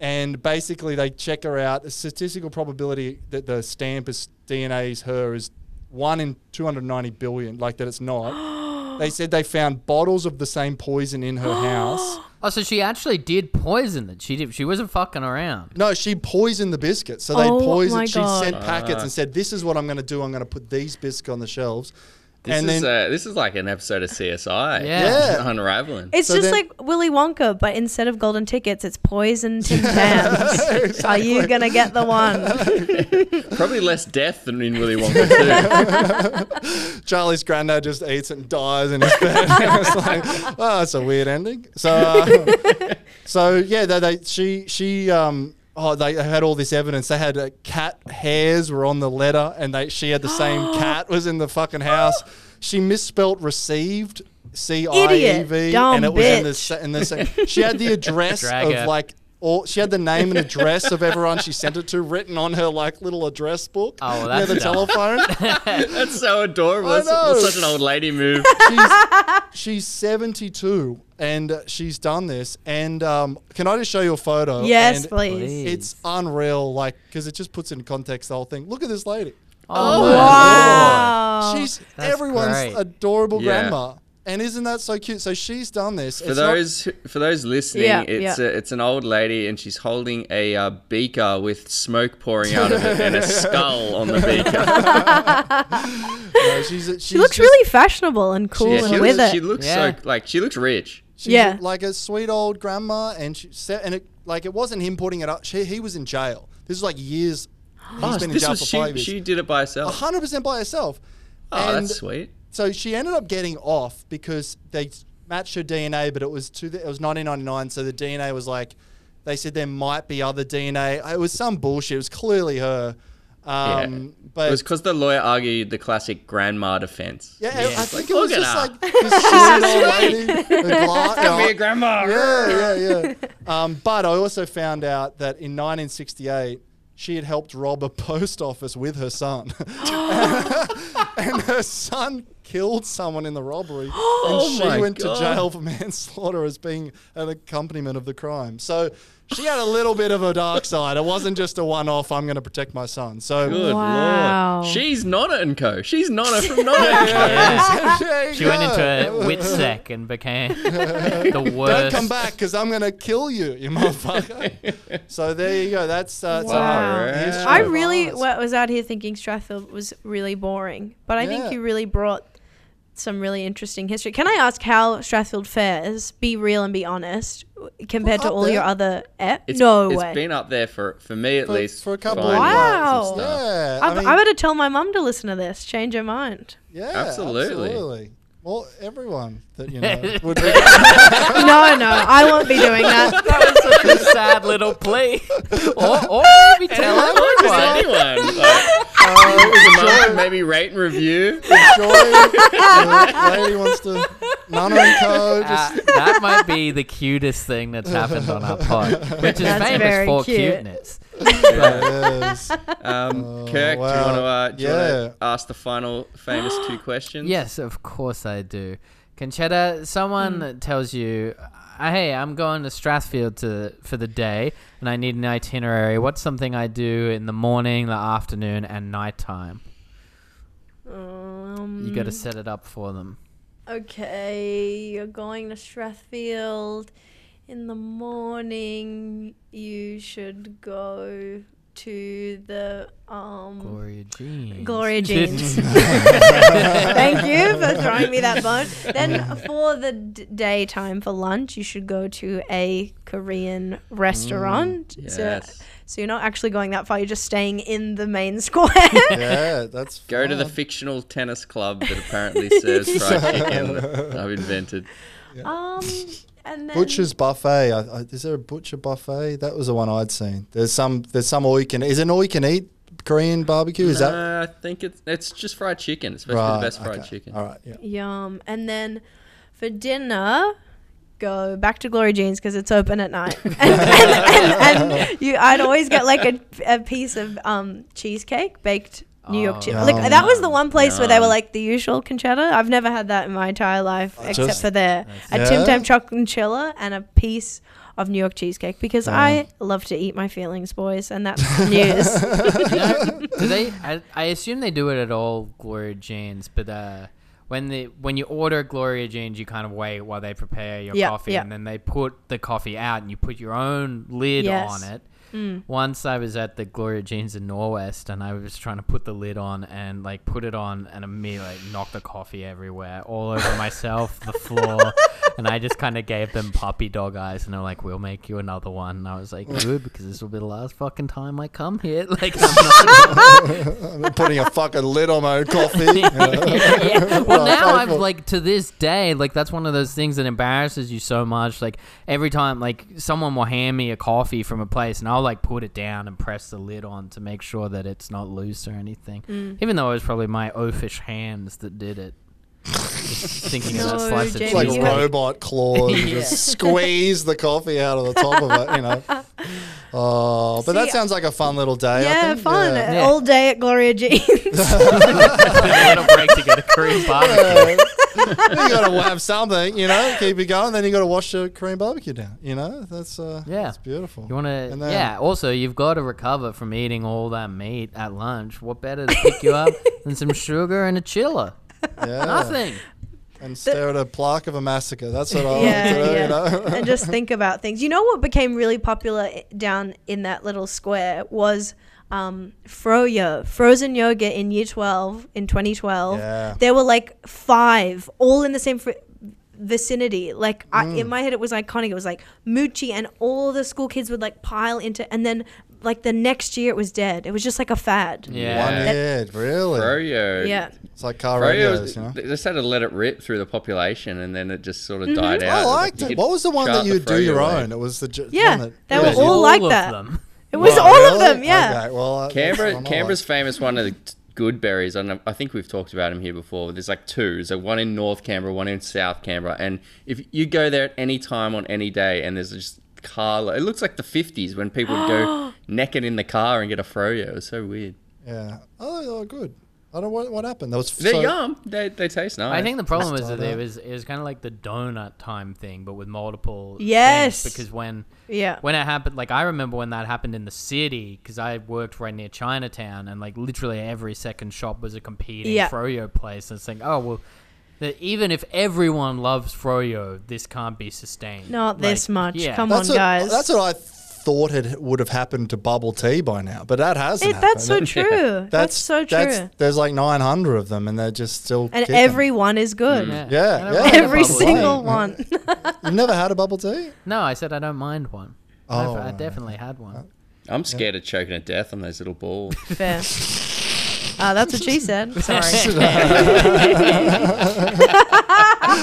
[SPEAKER 3] And basically, they check her out. The statistical probability that the stamp is DNA is her is one in 290 billion, like that it's not. [gasps] they said they found bottles of the same poison in her [gasps] house.
[SPEAKER 6] Oh, so she actually did poison it. She did. She wasn't fucking around.
[SPEAKER 3] No, she poisoned the biscuits. So they
[SPEAKER 2] Oh
[SPEAKER 3] poisoned.
[SPEAKER 2] my
[SPEAKER 3] She
[SPEAKER 2] God.
[SPEAKER 3] sent packets ah. and said, "This is what I'm going to do. I'm going to put these biscuits on the shelves."
[SPEAKER 1] This
[SPEAKER 3] and
[SPEAKER 1] is
[SPEAKER 3] then
[SPEAKER 1] uh, this is like an episode of CSI.
[SPEAKER 6] Yeah.
[SPEAKER 3] Yeah.
[SPEAKER 1] unraveling.
[SPEAKER 2] It's
[SPEAKER 3] So
[SPEAKER 2] just
[SPEAKER 3] then-
[SPEAKER 2] like Willy Wonka, but instead of golden tickets, it's poison Tim Tams. Are you gonna get the one? [laughs]
[SPEAKER 1] Probably less death than in Willy Wonka too. [laughs]
[SPEAKER 3] Charlie's granddad just eats it and dies in his bed. [laughs] it's like, oh, that's a weird ending. So, uh, so yeah, they, they she she um. Oh, they had all this evidence. They had uh, cat hairs were on the letter, and they she had the same [gasps] cat was in the fucking house. She misspelt received, C I E V,
[SPEAKER 2] Dumb
[SPEAKER 3] and it was in the
[SPEAKER 2] bitch.
[SPEAKER 3] sa- in the same. She had the [laughs] address
[SPEAKER 6] Drag
[SPEAKER 3] of
[SPEAKER 6] her.
[SPEAKER 3] like all. She had the name and address of everyone she sent it to written on her like little address book.
[SPEAKER 6] Oh, well,
[SPEAKER 3] near
[SPEAKER 6] that's
[SPEAKER 3] the
[SPEAKER 6] dumb.
[SPEAKER 3] telephone. [laughs]
[SPEAKER 1] That's so adorable.
[SPEAKER 3] I
[SPEAKER 1] That's, that's such an old lady move.
[SPEAKER 3] she's, she's 72 and uh, she's done this. And um, can I just show you a photo?
[SPEAKER 2] yes,
[SPEAKER 3] And
[SPEAKER 2] please.
[SPEAKER 3] It's unreal, like, because it just puts in context the whole thing. Look at this lady.
[SPEAKER 6] Oh, my
[SPEAKER 2] Wow.
[SPEAKER 3] She's
[SPEAKER 6] That's
[SPEAKER 3] everyone's
[SPEAKER 6] great.
[SPEAKER 3] adorable
[SPEAKER 1] Yeah.
[SPEAKER 3] grandma. And isn't that so cute? So she's done this.
[SPEAKER 1] For
[SPEAKER 3] It's
[SPEAKER 1] those who- for those listening,
[SPEAKER 2] Yeah,
[SPEAKER 1] it's
[SPEAKER 2] yeah.
[SPEAKER 1] A, it's an old lady and she's holding a uh, beaker with smoke pouring out of it and a [laughs] skull on the beaker. [laughs] [laughs]
[SPEAKER 3] no, she's, she's
[SPEAKER 2] She looks
[SPEAKER 3] just-
[SPEAKER 2] really fashionable and cool
[SPEAKER 1] yeah,
[SPEAKER 2] and
[SPEAKER 1] she
[SPEAKER 2] with it.
[SPEAKER 1] she looks
[SPEAKER 6] Yeah.
[SPEAKER 1] so like she looks rich.
[SPEAKER 3] She's
[SPEAKER 2] Yeah.
[SPEAKER 3] like a sweet old grandma, and she said, and it like it wasn't him putting it up. She, he was in jail. This was like years. He's [gasps]
[SPEAKER 1] Oh,
[SPEAKER 3] been in
[SPEAKER 1] this
[SPEAKER 3] jail
[SPEAKER 1] was
[SPEAKER 3] for
[SPEAKER 1] she.
[SPEAKER 3] five years.
[SPEAKER 1] She did it by herself.
[SPEAKER 3] hundred percent by herself.
[SPEAKER 1] Oh,
[SPEAKER 3] and
[SPEAKER 1] that's sweet.
[SPEAKER 3] So she ended up getting off because they matched her DNA, but it was to the, it was 1999, so the DNA was like they said there might be other DNA. It was some bullshit. It was clearly her. Um, But
[SPEAKER 1] it was because the lawyer argued the classic grandma defense.
[SPEAKER 3] yeah, I think it was just
[SPEAKER 1] her.
[SPEAKER 3] like [laughs] this sweet old lady. the gla-
[SPEAKER 1] Come here, grandma.
[SPEAKER 3] yeah, yeah, yeah. Um, but I also found out that in 1968, she had helped rob a post office with her son. [gasps] [laughs] and her son killed someone in the robbery. [gasps] and she went
[SPEAKER 1] God.
[SPEAKER 3] to jail for [laughs] manslaughter as being an accompaniment of the crime. So she had a little bit of a dark side. It wasn't just a one off, I'm going to protect my son. So
[SPEAKER 1] Good
[SPEAKER 2] Wow.
[SPEAKER 1] lord. She's Nonna and Co. She's Nonna from Nonna and Co.
[SPEAKER 6] Yeah. [laughs] [laughs]
[SPEAKER 3] There you
[SPEAKER 6] She went into
[SPEAKER 3] a
[SPEAKER 6] a WITSEC and became the worst.
[SPEAKER 3] Don't come back because I'm going to kill you, you motherfucker. so there you go. That's uh, it's a
[SPEAKER 2] Wow.
[SPEAKER 3] history
[SPEAKER 2] I really
[SPEAKER 3] ours.
[SPEAKER 2] was out here thinking Strathfield was really boring, but I
[SPEAKER 3] Yeah.
[SPEAKER 2] think you really brought some really interesting history. Can I ask how Strathfield fares? Be real and be honest compared to
[SPEAKER 3] up
[SPEAKER 2] all your other.
[SPEAKER 1] It's,
[SPEAKER 2] no
[SPEAKER 1] it's
[SPEAKER 2] way.
[SPEAKER 1] It's been up there for, for me at
[SPEAKER 3] For-
[SPEAKER 1] least.
[SPEAKER 3] for a couple
[SPEAKER 1] finding
[SPEAKER 3] of
[SPEAKER 2] Wow.
[SPEAKER 1] some.
[SPEAKER 3] Yeah,
[SPEAKER 2] I,
[SPEAKER 3] I mean,
[SPEAKER 2] I better tell my mum to listen to this. Change her mind.
[SPEAKER 3] yeah,
[SPEAKER 1] Absolutely.
[SPEAKER 3] absolutely. Well, everyone that you know [laughs] would be.
[SPEAKER 2] no, no, I won't be doing that. [laughs]
[SPEAKER 6] that was such a sad little plea. [laughs] Or, or maybe tell
[SPEAKER 1] Just
[SPEAKER 6] everyone.
[SPEAKER 1] anyone. Like,
[SPEAKER 3] Uh,
[SPEAKER 1] the maybe rate and review.
[SPEAKER 3] enjoy. the lady wants to. Nana and Co.
[SPEAKER 6] Uh, that might be the cutest thing that's happened on our pod, which is
[SPEAKER 2] That's
[SPEAKER 6] famous for
[SPEAKER 2] cute.
[SPEAKER 6] cuteness.
[SPEAKER 3] yes.
[SPEAKER 1] Um, Kirk, do you want to uh,
[SPEAKER 3] Yeah.
[SPEAKER 1] wanna ask the final famous two [gasps] questions?
[SPEAKER 6] Yes, of course I do. Concetta, someone tells you, "Hey, I'm going to Strathfield to for the day, and I need an itinerary. What's something I do in the morning, the afternoon, and nighttime?
[SPEAKER 2] Um,
[SPEAKER 6] You got to set it up for them."
[SPEAKER 2] Okay, you're going to Strathfield. In the morning, you should go to the um
[SPEAKER 6] Gloria Jean.
[SPEAKER 2] Gloria [laughs] Jeans. [laughs] Thank you for throwing me that bone. Then for the d- daytime for lunch, you should go to a Korean restaurant. So,
[SPEAKER 1] Yes.
[SPEAKER 2] so you're not actually going that far. You're just staying in the main square. [laughs]
[SPEAKER 3] Yeah, that's
[SPEAKER 1] Go to the fictional tennis club that apparently serves fried chicken that I've invented.
[SPEAKER 2] um, and then
[SPEAKER 3] Butcher's buffet. I, I, is there a butcher buffet? That was the one I'd seen. There's some. There's some all you can. Is it all you can eat Korean barbecue? Is that
[SPEAKER 1] Uh, I think it's it's just fried chicken. It's supposed to be the best fried
[SPEAKER 3] okay.
[SPEAKER 1] chicken.
[SPEAKER 3] All right. Yeah.
[SPEAKER 2] Yum. And then for dinner, go back to Glory Jeans because it's open at night. [laughs] and, and, and, and you, I'd always get like a, a piece of um, cheesecake baked. New York
[SPEAKER 6] Oh,
[SPEAKER 2] Like that was the one place where they were like the usual Concetta. I've never had that in my entire life except
[SPEAKER 3] just-
[SPEAKER 2] for there a Tim Tam chocolate chiller and a piece of New York cheesecake because I love to eat my feelings, boys, and that's [laughs] news. [laughs]
[SPEAKER 6] do they? I, I assume they do it at all Gloria Jeans, but uh, when the when you order Gloria Jeans, you kind of wait while they prepare your
[SPEAKER 2] Yeah,
[SPEAKER 6] coffee,
[SPEAKER 2] yeah.
[SPEAKER 6] and then they put the coffee out, and you put your own lid
[SPEAKER 2] Yes.
[SPEAKER 6] on it. Mm. Once I was at the Gloria Jeans in Norwest, and I was trying to put the lid on and like put it on, and immediately like, knocked the coffee everywhere, all over myself, the floor, [laughs] and I just kind of gave them puppy dog eyes, and they're like, "We'll make you another one." And I was like, "Good," because this will be the last fucking time I come here. [laughs] Like, I'm not [laughs]
[SPEAKER 3] I'm putting a fucking lid on my own coffee.
[SPEAKER 6] yeah. Well, now I've like to this day, like that's one of those things that embarrasses you so much. Like every time, like someone will hand me a coffee from a place, and I'll like put it down and press the lid on to make sure that it's not loose or anything.
[SPEAKER 2] Mm.
[SPEAKER 6] Even though it was probably my oafish hands that did it. Just thinking of that
[SPEAKER 2] No,
[SPEAKER 6] slice of
[SPEAKER 2] Jamie,
[SPEAKER 3] It's like
[SPEAKER 2] you
[SPEAKER 3] robot claws. [laughs]
[SPEAKER 6] Yeah.
[SPEAKER 3] Just squeeze the coffee out of the top of it, you know. [laughs] Oh, but that sounds like a fun little day. I
[SPEAKER 2] yeah,
[SPEAKER 3] think.
[SPEAKER 2] fun.
[SPEAKER 3] Yeah.
[SPEAKER 6] Yeah.
[SPEAKER 2] All day at Gloria Jeans. [laughs]
[SPEAKER 6] a little break to get a Korean barbecue.
[SPEAKER 3] you got to have something, you know, keep it going. Then you got to wash your Korean barbecue down. You know, that's uh,
[SPEAKER 6] Yeah.
[SPEAKER 3] that's beautiful.
[SPEAKER 6] You want to, yeah. Also, you've got to recover from eating all that meat at lunch. What better to pick you up than some sugar and a chiller?
[SPEAKER 3] Yeah.
[SPEAKER 6] Nothing.
[SPEAKER 3] and stare at a plaque of a massacre. That's what I
[SPEAKER 2] yeah,
[SPEAKER 3] like do,
[SPEAKER 2] yeah.
[SPEAKER 3] you know.
[SPEAKER 2] and just [laughs] think about things. You know what became really popular down in that little square was um, Froyo, frozen yogurt in year 12 in 2012.
[SPEAKER 3] Yeah.
[SPEAKER 2] There were like five, all in the same fr- vicinity. Like I,
[SPEAKER 3] Mm.
[SPEAKER 2] in my head, it was iconic. It was like Moochi, and all the school kids would like pile into, and then like the next year it was dead. It was just like a fad.
[SPEAKER 6] Yeah.
[SPEAKER 3] One
[SPEAKER 2] That-
[SPEAKER 3] head, really.
[SPEAKER 1] Froyo.
[SPEAKER 2] Yeah.
[SPEAKER 3] It's like car
[SPEAKER 1] Froyo
[SPEAKER 3] radios,
[SPEAKER 1] was,
[SPEAKER 3] you know.
[SPEAKER 1] they just had to let it rip through the population, and then it just sort
[SPEAKER 2] Mm-hmm.
[SPEAKER 1] of died out.
[SPEAKER 3] I
[SPEAKER 1] liked
[SPEAKER 3] it. What was the one that you
[SPEAKER 1] the
[SPEAKER 3] do your
[SPEAKER 1] way.
[SPEAKER 3] own? It was the ju-
[SPEAKER 2] Yeah,
[SPEAKER 3] one that,
[SPEAKER 2] they were
[SPEAKER 3] Yeah.
[SPEAKER 2] all like
[SPEAKER 6] of
[SPEAKER 2] that.
[SPEAKER 6] them.
[SPEAKER 2] It was all of them. Yeah.
[SPEAKER 3] Okay, well, uh, that's
[SPEAKER 1] Canberra,
[SPEAKER 3] one
[SPEAKER 1] Canberra's
[SPEAKER 3] like.
[SPEAKER 1] famous one of the t- good berries. I, know, I think we've talked about them here before. There's like two. There's one in North Canberra, one in South Canberra. And if you go there at any time on any day, and there's just car, it looks like the 50s when people would go [gasps] naked in the car and get a froyo. It was so weird.
[SPEAKER 3] Yeah. Oh, oh, good. I don't know what, what happened. That was
[SPEAKER 1] They're
[SPEAKER 3] so,
[SPEAKER 1] yum. They, they taste nice.
[SPEAKER 6] I think the problem is that
[SPEAKER 3] died
[SPEAKER 6] it was it was kind of like the donut time thing, but with multiple. things,
[SPEAKER 2] Yes.
[SPEAKER 6] because when
[SPEAKER 2] Yeah.
[SPEAKER 6] when it happened, like I remember when that happened in the city, because I worked right near Chinatown, and like literally every second shop was a competing
[SPEAKER 2] Yeah.
[SPEAKER 6] froyo place. And it's like, oh well, that even if everyone loves froyo, this can't be sustained.
[SPEAKER 2] Not this much.
[SPEAKER 6] yeah.
[SPEAKER 2] Come
[SPEAKER 3] That's
[SPEAKER 2] on,
[SPEAKER 3] what,
[SPEAKER 2] guys.
[SPEAKER 3] That's what I thought it would have happened to bubble tea by now, but that hasn't.
[SPEAKER 2] It, that's so [laughs]
[SPEAKER 3] happened.
[SPEAKER 2] true. That's, so true.
[SPEAKER 3] that's- there's like 900 of them, and they're just still.
[SPEAKER 2] and
[SPEAKER 3] kicking.
[SPEAKER 2] every one is good.
[SPEAKER 6] Mm.
[SPEAKER 3] Yeah. Yeah,
[SPEAKER 6] yeah.
[SPEAKER 2] Every
[SPEAKER 6] bubble tea.
[SPEAKER 2] single mm. one. [laughs]
[SPEAKER 3] You've never had a bubble tea?
[SPEAKER 6] No, I said I don't mind one.
[SPEAKER 3] Oh,
[SPEAKER 6] I've, I oh. definitely had one.
[SPEAKER 1] Uh, I'm scared of choking to death on those little balls.
[SPEAKER 2] Fair. [laughs] Uh, that's what she [laughs] said. Sorry.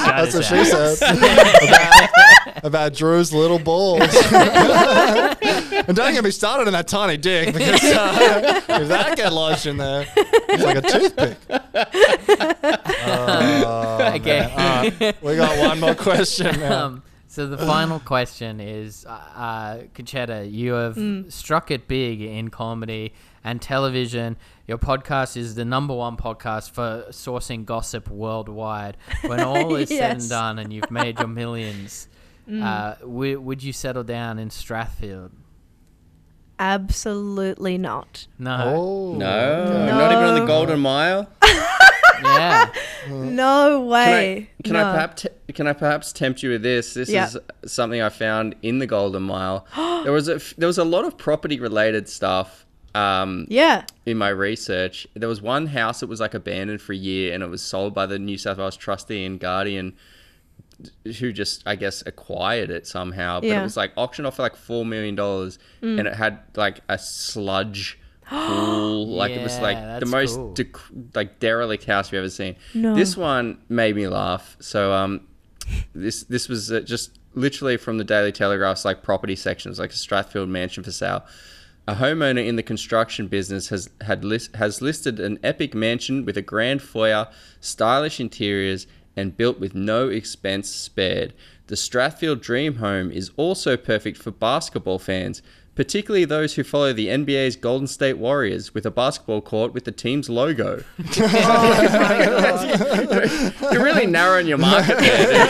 [SPEAKER 3] That's what she [laughs] said [laughs] about, about Drew's little balls. and don't get me started on that tiny dick because uh, if that get lodged in there, it's like a toothpick. Oh,
[SPEAKER 6] Okay.
[SPEAKER 3] man. We got one more question now.
[SPEAKER 6] Um, so the final question is, uh, uh, Concetta, you have struck it big in comedy and television. Your podcast is the number one podcast for sourcing gossip worldwide. When [laughs] all is said and done, and you've made your millions, [laughs] uh, w- would you settle down in Strathfield?
[SPEAKER 2] Absolutely not.
[SPEAKER 6] No.
[SPEAKER 3] Oh,
[SPEAKER 1] No, not even on the Golden Mile. [laughs]
[SPEAKER 6] Yeah.
[SPEAKER 2] No
[SPEAKER 1] Can
[SPEAKER 2] way.
[SPEAKER 1] I, can
[SPEAKER 2] no.
[SPEAKER 1] I perhaps can I perhaps tempt you with this? This
[SPEAKER 2] Yeah.
[SPEAKER 1] is something I found in the Golden Mile. [gasps] there was a f- there was a lot of property related stuff. Um,
[SPEAKER 2] Yeah.
[SPEAKER 1] in my research, there was one house that was like abandoned for a year, and it was sold by the New South Wales trustee and guardian, who just I guess acquired it somehow. But
[SPEAKER 2] Yeah.
[SPEAKER 1] it was like auctioned off for like four million dollars, and it had like a sludge [gasps] pool. like it was like the most
[SPEAKER 6] cool.
[SPEAKER 1] dec- like derelict house we've ever seen.
[SPEAKER 2] No.
[SPEAKER 1] This one made me laugh. So um, this this was uh, just literally from the Daily Telegraph's like property sections, like a Strathfield mansion for sale. A homeowner in the construction business has had list, has listed an epic mansion with a grand foyer, stylish interiors, and built with no expense spared. The Strathfield Dream Home is also perfect for basketball fans, particularly those who follow the NBA's Golden State Warriors, with a basketball court with the team's logo. [laughs] Oh [laughs] You're really narrowing your market there.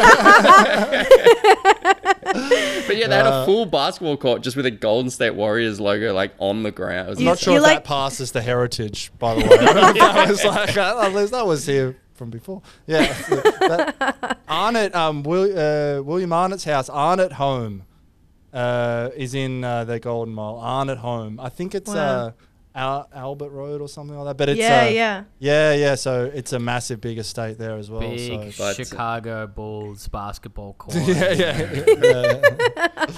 [SPEAKER 1] [laughs] [laughs] but yeah, they had a full basketball court just with a Golden State Warriors logo like on the ground.
[SPEAKER 3] I'm not sure if
[SPEAKER 2] like-
[SPEAKER 3] that passes the heritage, by the [laughs] way. [laughs] I don't know if that was like, uh, at least that was here from before. Yeah. that, Arnott, um, Will, uh, William Arnott's house, Arnott Home, uh, is in uh, the Golden Mile. Arnott Home. I think it's
[SPEAKER 2] Wow.
[SPEAKER 3] Al- Albert Road or something like that. But it's
[SPEAKER 2] yeah,
[SPEAKER 3] uh,
[SPEAKER 2] yeah.
[SPEAKER 3] yeah, yeah. So it's a massive, big estate there as well.
[SPEAKER 6] Big
[SPEAKER 3] so.
[SPEAKER 1] But-
[SPEAKER 6] Strathfield Bulls basketball [laughs] court.
[SPEAKER 3] yeah, yeah, yeah.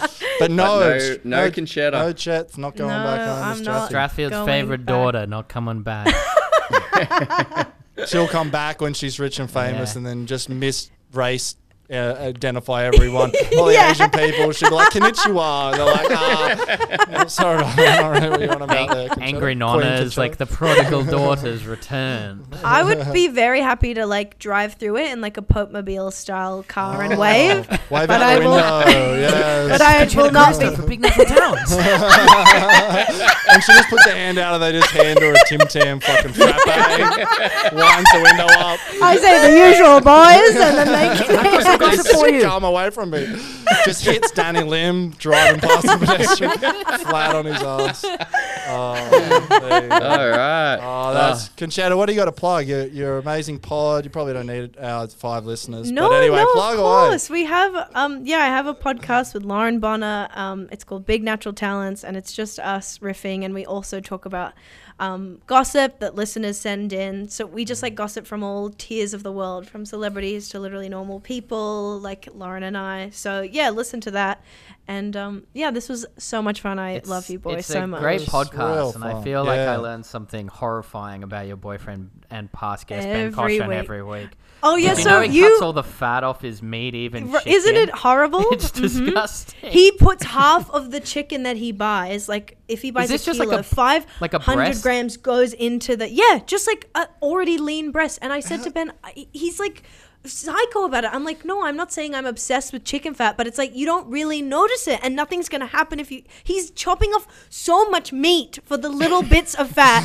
[SPEAKER 3] [laughs] But no,
[SPEAKER 1] no-
[SPEAKER 3] ch-
[SPEAKER 1] no Concetta.
[SPEAKER 3] No Chet's not going
[SPEAKER 2] No,
[SPEAKER 3] back home. to
[SPEAKER 2] I'm not.
[SPEAKER 6] Strathfield's favorite
[SPEAKER 2] back.
[SPEAKER 6] daughter not coming back. [laughs]
[SPEAKER 3] She'll come back when she's rich and famous,
[SPEAKER 6] Yeah.
[SPEAKER 3] and then just miss race. Uh, identify everyone, [laughs] all the
[SPEAKER 2] Yeah.
[SPEAKER 3] Asian people. She'll be like Konnichiwa. And they're like, ah, sorry, I don't know what you're on about there. Concetta.
[SPEAKER 6] Angry
[SPEAKER 3] Queen
[SPEAKER 6] nonnas, like the prodigal daughters return. [laughs]
[SPEAKER 2] I would be very happy to like drive through it in like a Pope Mobile style car and wave.
[SPEAKER 3] wave
[SPEAKER 2] but
[SPEAKER 3] out
[SPEAKER 2] I
[SPEAKER 3] the
[SPEAKER 2] will-
[SPEAKER 3] window. yes.
[SPEAKER 2] But I will not be.
[SPEAKER 6] for big natural towns.
[SPEAKER 3] and she just puts her hand out, and they just hand her a Tim Tam fucking frappe, [laughs] winds the window up.
[SPEAKER 2] I say the usual boys, and then they.
[SPEAKER 6] I've got it for you.
[SPEAKER 3] Come away from me. Just hits Danny Lim driving past the pedestrian, [laughs] flat on his ass. Oh, there you go.
[SPEAKER 1] All right.
[SPEAKER 3] Oh, that's Concetta. What do you got to plug? You're, you're amazing pod. You probably don't need our five listeners.
[SPEAKER 2] No,
[SPEAKER 3] but anyway,
[SPEAKER 2] no,
[SPEAKER 3] plug
[SPEAKER 2] of
[SPEAKER 3] away.
[SPEAKER 2] course. We have, um, yeah, I have a podcast with Lauren Bonner. Um, it's called Big Natural Talents, and it's just us riffing, and we also talk about um, gossip that listeners send in. So we just like gossip from all tiers of the world, from celebrities to literally normal people, like Lauren and I. So yeah, listen to that. And um, yeah, this was so much fun. I
[SPEAKER 6] It's-
[SPEAKER 2] love you boys
[SPEAKER 6] it's
[SPEAKER 2] so
[SPEAKER 6] a
[SPEAKER 2] much.
[SPEAKER 6] great podcast, and I
[SPEAKER 3] fun.
[SPEAKER 6] feel like I learned something horrifying about your boyfriend and past guest
[SPEAKER 2] Every
[SPEAKER 6] Ben Caution
[SPEAKER 2] week.
[SPEAKER 6] every week.
[SPEAKER 2] Oh yeah,
[SPEAKER 6] Did you
[SPEAKER 2] so
[SPEAKER 6] know he
[SPEAKER 2] you
[SPEAKER 6] cuts all the fat off his meat, even
[SPEAKER 2] R- Isn't it horrible? [laughs]
[SPEAKER 6] It's
[SPEAKER 2] Mhm.
[SPEAKER 6] disgusting.
[SPEAKER 2] He puts half of the chicken that he buys, like if he buys
[SPEAKER 6] this
[SPEAKER 2] a
[SPEAKER 6] just
[SPEAKER 2] kilo,
[SPEAKER 6] like a-
[SPEAKER 2] five
[SPEAKER 6] like a
[SPEAKER 2] hundred grams goes into the yeah, just like a already lean breast. And I said to uh-huh. Ben, I- he's like psycho about it. I'm like, no, I'm not saying I'm obsessed with chicken fat, but it's like you don't really notice it, and nothing's gonna happen if you. He's chopping off so much meat for the little [laughs] bits of fat.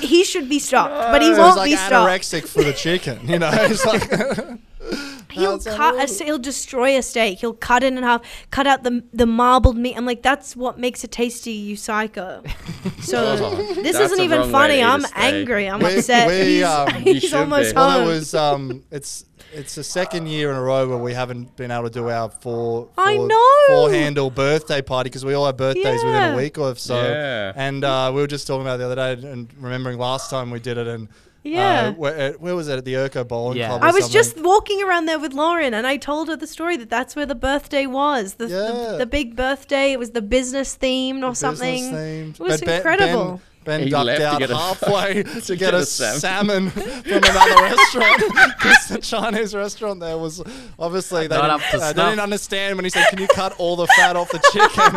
[SPEAKER 2] he should be stopped, but he won't
[SPEAKER 3] like
[SPEAKER 2] be stopped.
[SPEAKER 3] anorexic for the chicken. You know, [laughs] it's like [laughs]
[SPEAKER 2] He'll cut a, he'll destroy a steak. He'll cut it in half, cut out the the marbled meat. I'm like, that's what makes it tasty, you psycho. [laughs] So this isn't even funny.
[SPEAKER 1] to eat a
[SPEAKER 2] I'm angry. I'm
[SPEAKER 3] We-
[SPEAKER 2] upset.
[SPEAKER 3] we,
[SPEAKER 2] he's
[SPEAKER 3] um, [laughs]
[SPEAKER 1] You
[SPEAKER 2] he's almost
[SPEAKER 1] be.
[SPEAKER 3] Well,
[SPEAKER 2] home.
[SPEAKER 3] it was um, it's it's the second year in a row where we haven't been able to do our four
[SPEAKER 2] I know.
[SPEAKER 3] four handle birthday party because we all have birthdays within a week or so.
[SPEAKER 1] Yeah.
[SPEAKER 3] And uh, we were just talking about it the other day and remembering last time we did it and.
[SPEAKER 2] Yeah.
[SPEAKER 3] Uh, where, where was it at the Erko Bowling
[SPEAKER 6] Yeah.
[SPEAKER 3] Club? or
[SPEAKER 2] I was
[SPEAKER 3] something?
[SPEAKER 2] just walking around there with Lauren, and I told her the story that that's where the birthday was. The,
[SPEAKER 3] Yeah.
[SPEAKER 2] the, the big birthday. It was the business themed or
[SPEAKER 3] business
[SPEAKER 2] something.
[SPEAKER 3] themed.
[SPEAKER 2] It was
[SPEAKER 3] But Ben-
[SPEAKER 2] incredible.
[SPEAKER 3] Ben, ben
[SPEAKER 1] He
[SPEAKER 3] ducked
[SPEAKER 1] left to
[SPEAKER 3] out
[SPEAKER 1] a- [laughs]
[SPEAKER 3] halfway to, get,
[SPEAKER 1] get
[SPEAKER 3] a,
[SPEAKER 1] a salmon.
[SPEAKER 3] salmon from another restaurant [laughs] [laughs] because the Chinese restaurant there was obviously they,
[SPEAKER 6] Not
[SPEAKER 3] didn't,
[SPEAKER 6] up to
[SPEAKER 3] uh, they didn't understand when he said, "Can you cut all the fat off the chicken?"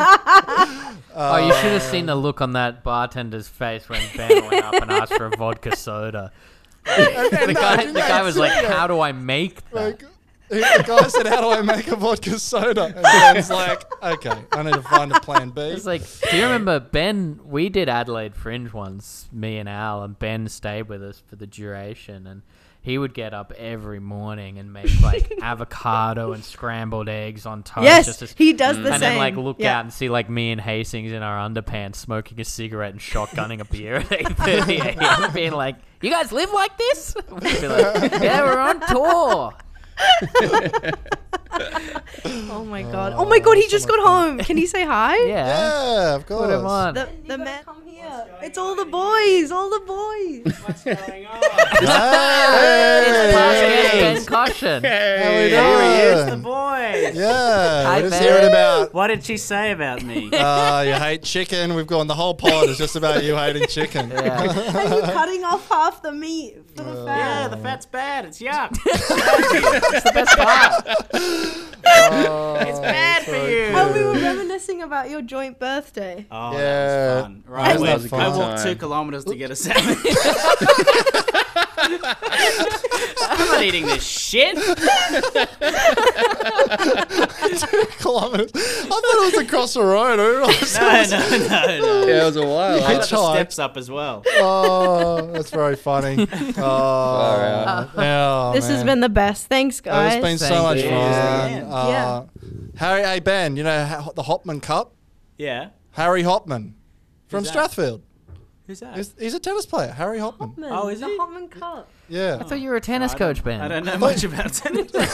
[SPEAKER 6] oh, you should have seen the look on that bartender's face when Ben went up and asked for a vodka soda. the guy, the guy was like, "How do I make that?"
[SPEAKER 3] Like, he- the guy said, "How do I make a vodka soda?" And Ben's like, "Okay, I need to find a plan B."
[SPEAKER 6] It's like, do you remember Ben? We did Adelaide Fringe once, me and Al, and Ben stayed with us for the duration, and he would get up every morning and make [laughs] like avocado and scrambled eggs on toast.
[SPEAKER 2] Yes,
[SPEAKER 6] just as-
[SPEAKER 2] he does the
[SPEAKER 6] and
[SPEAKER 2] same.
[SPEAKER 6] then like look
[SPEAKER 2] Yeah.
[SPEAKER 6] out and see like me and Hastings in our underpants smoking a cigarette and shotgunning a beer at eight thirty a.m. [laughs] being like, "You guys live like this?" [laughs] We'd be like, "Yeah, we're on tour."
[SPEAKER 2] Oh my [laughs] god! Oh my god! He just got home. Can he say hi? [laughs]
[SPEAKER 6] Yeah,
[SPEAKER 3] yeah, of course.
[SPEAKER 6] put him on.
[SPEAKER 2] The, the man. Come here. It's all the boys. All the boys. [laughs]
[SPEAKER 9] What's going on?
[SPEAKER 3] Hey!
[SPEAKER 6] Past Ben Caution.
[SPEAKER 3] How we
[SPEAKER 1] Hey,
[SPEAKER 9] Here's the
[SPEAKER 3] doing?
[SPEAKER 9] boys.
[SPEAKER 3] Yeah,
[SPEAKER 6] Hi,
[SPEAKER 3] we're just
[SPEAKER 6] Ben.
[SPEAKER 3] hearing about.
[SPEAKER 9] What did she say about me?
[SPEAKER 3] Uh, you hate chicken. We've gone. The whole pod is just about you hating chicken.
[SPEAKER 6] Yeah.
[SPEAKER 2] and you cutting off half the meat for the fat.
[SPEAKER 9] yeah, the fat's bad. It's yuck.
[SPEAKER 6] It's the best part. [laughs]
[SPEAKER 9] it's oh, bad for you.
[SPEAKER 2] Oh, we were reminiscing about your joint birthday.
[SPEAKER 9] Oh,
[SPEAKER 3] Yeah.
[SPEAKER 9] that was fun. Right,
[SPEAKER 3] That
[SPEAKER 9] I,
[SPEAKER 3] was a
[SPEAKER 9] I walked two kilometers to get a salmon. [laughs] I'm not eating this shit.
[SPEAKER 3] Kilometers. I thought it was across the road. I didn't realize
[SPEAKER 9] No,
[SPEAKER 3] it was-
[SPEAKER 9] no, no, no.
[SPEAKER 1] Yeah, it was a while.
[SPEAKER 9] I
[SPEAKER 1] huh?
[SPEAKER 9] got the steps up as well.
[SPEAKER 3] Oh, that's very funny. [laughs] Oh, yeah,
[SPEAKER 2] this has been the best. Thanks,
[SPEAKER 3] Oh,
[SPEAKER 2] guys.
[SPEAKER 3] It's been so much
[SPEAKER 6] you.
[SPEAKER 3] fun.
[SPEAKER 9] Yeah.
[SPEAKER 3] Uh, Harry, hey Ben, you know the Hopman Cup?
[SPEAKER 9] Yeah.
[SPEAKER 3] Harry Hopman from Strathfield.
[SPEAKER 9] Who's that?
[SPEAKER 3] He's, he's a tennis player, Harry Hopman.
[SPEAKER 2] Hopman,
[SPEAKER 9] Oh, is
[SPEAKER 2] the
[SPEAKER 9] he?
[SPEAKER 2] Hopman Cup.
[SPEAKER 3] Yeah,
[SPEAKER 6] I thought you were a tennis
[SPEAKER 9] I
[SPEAKER 6] coach, Ben.
[SPEAKER 9] I don't know much about [laughs] tennis. [laughs]
[SPEAKER 3] I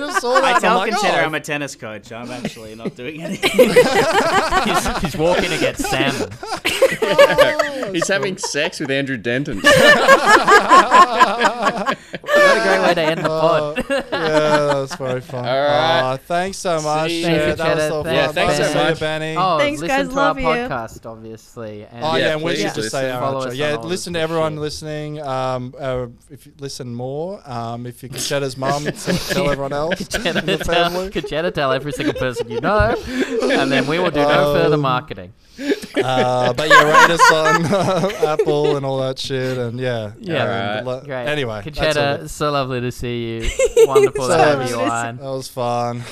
[SPEAKER 3] just saw that.
[SPEAKER 9] I
[SPEAKER 3] and
[SPEAKER 9] tell
[SPEAKER 3] I'm like,
[SPEAKER 9] Concetta
[SPEAKER 3] oh,
[SPEAKER 9] I'm a tennis coach. I'm actually not doing [laughs] anything.
[SPEAKER 6] he's, he's walking to get salmon.
[SPEAKER 1] He's having sex with Andrew Denton.
[SPEAKER 6] What a great way to end the pod.
[SPEAKER 3] yeah, that was very fun.
[SPEAKER 1] All right.
[SPEAKER 3] Uh, thanks so much.
[SPEAKER 1] See
[SPEAKER 3] Yeah,
[SPEAKER 1] you.
[SPEAKER 3] that was
[SPEAKER 6] Concetta.
[SPEAKER 3] so fun.
[SPEAKER 6] Yeah,
[SPEAKER 1] thanks
[SPEAKER 3] Bye.
[SPEAKER 1] so much.
[SPEAKER 3] Benny.
[SPEAKER 6] Oh,
[SPEAKER 2] Thanks,
[SPEAKER 6] listen
[SPEAKER 2] guys.
[SPEAKER 6] to
[SPEAKER 2] Love
[SPEAKER 6] our
[SPEAKER 2] you.
[SPEAKER 6] podcast, obviously. And
[SPEAKER 3] Oh yeah,
[SPEAKER 1] Yeah,
[SPEAKER 3] and we
[SPEAKER 1] please
[SPEAKER 3] should just say
[SPEAKER 1] listen.
[SPEAKER 3] our
[SPEAKER 6] Follow
[SPEAKER 3] outro.
[SPEAKER 6] us
[SPEAKER 3] Yeah,
[SPEAKER 6] on all
[SPEAKER 3] listen
[SPEAKER 6] the
[SPEAKER 3] to everyone
[SPEAKER 6] shit.
[SPEAKER 3] listening. Um, uh, if you listen more, um, if you Concetta's mum, [laughs] tell everyone else in the
[SPEAKER 6] Concetta
[SPEAKER 3] family.
[SPEAKER 6] tell, tell every single person you know, and then we will do no further
[SPEAKER 3] Um,
[SPEAKER 6] marketing.
[SPEAKER 3] Uh, but yeah, rate us on [laughs] uh, Apple and all that shit, and yeah,
[SPEAKER 6] Yeah.
[SPEAKER 3] and le-
[SPEAKER 6] Great.
[SPEAKER 3] Anyway, that's all
[SPEAKER 6] Concetta,
[SPEAKER 3] good.
[SPEAKER 6] so lovely to see you. [laughs] Wonderful to
[SPEAKER 3] So
[SPEAKER 6] have you on.
[SPEAKER 3] that was fun.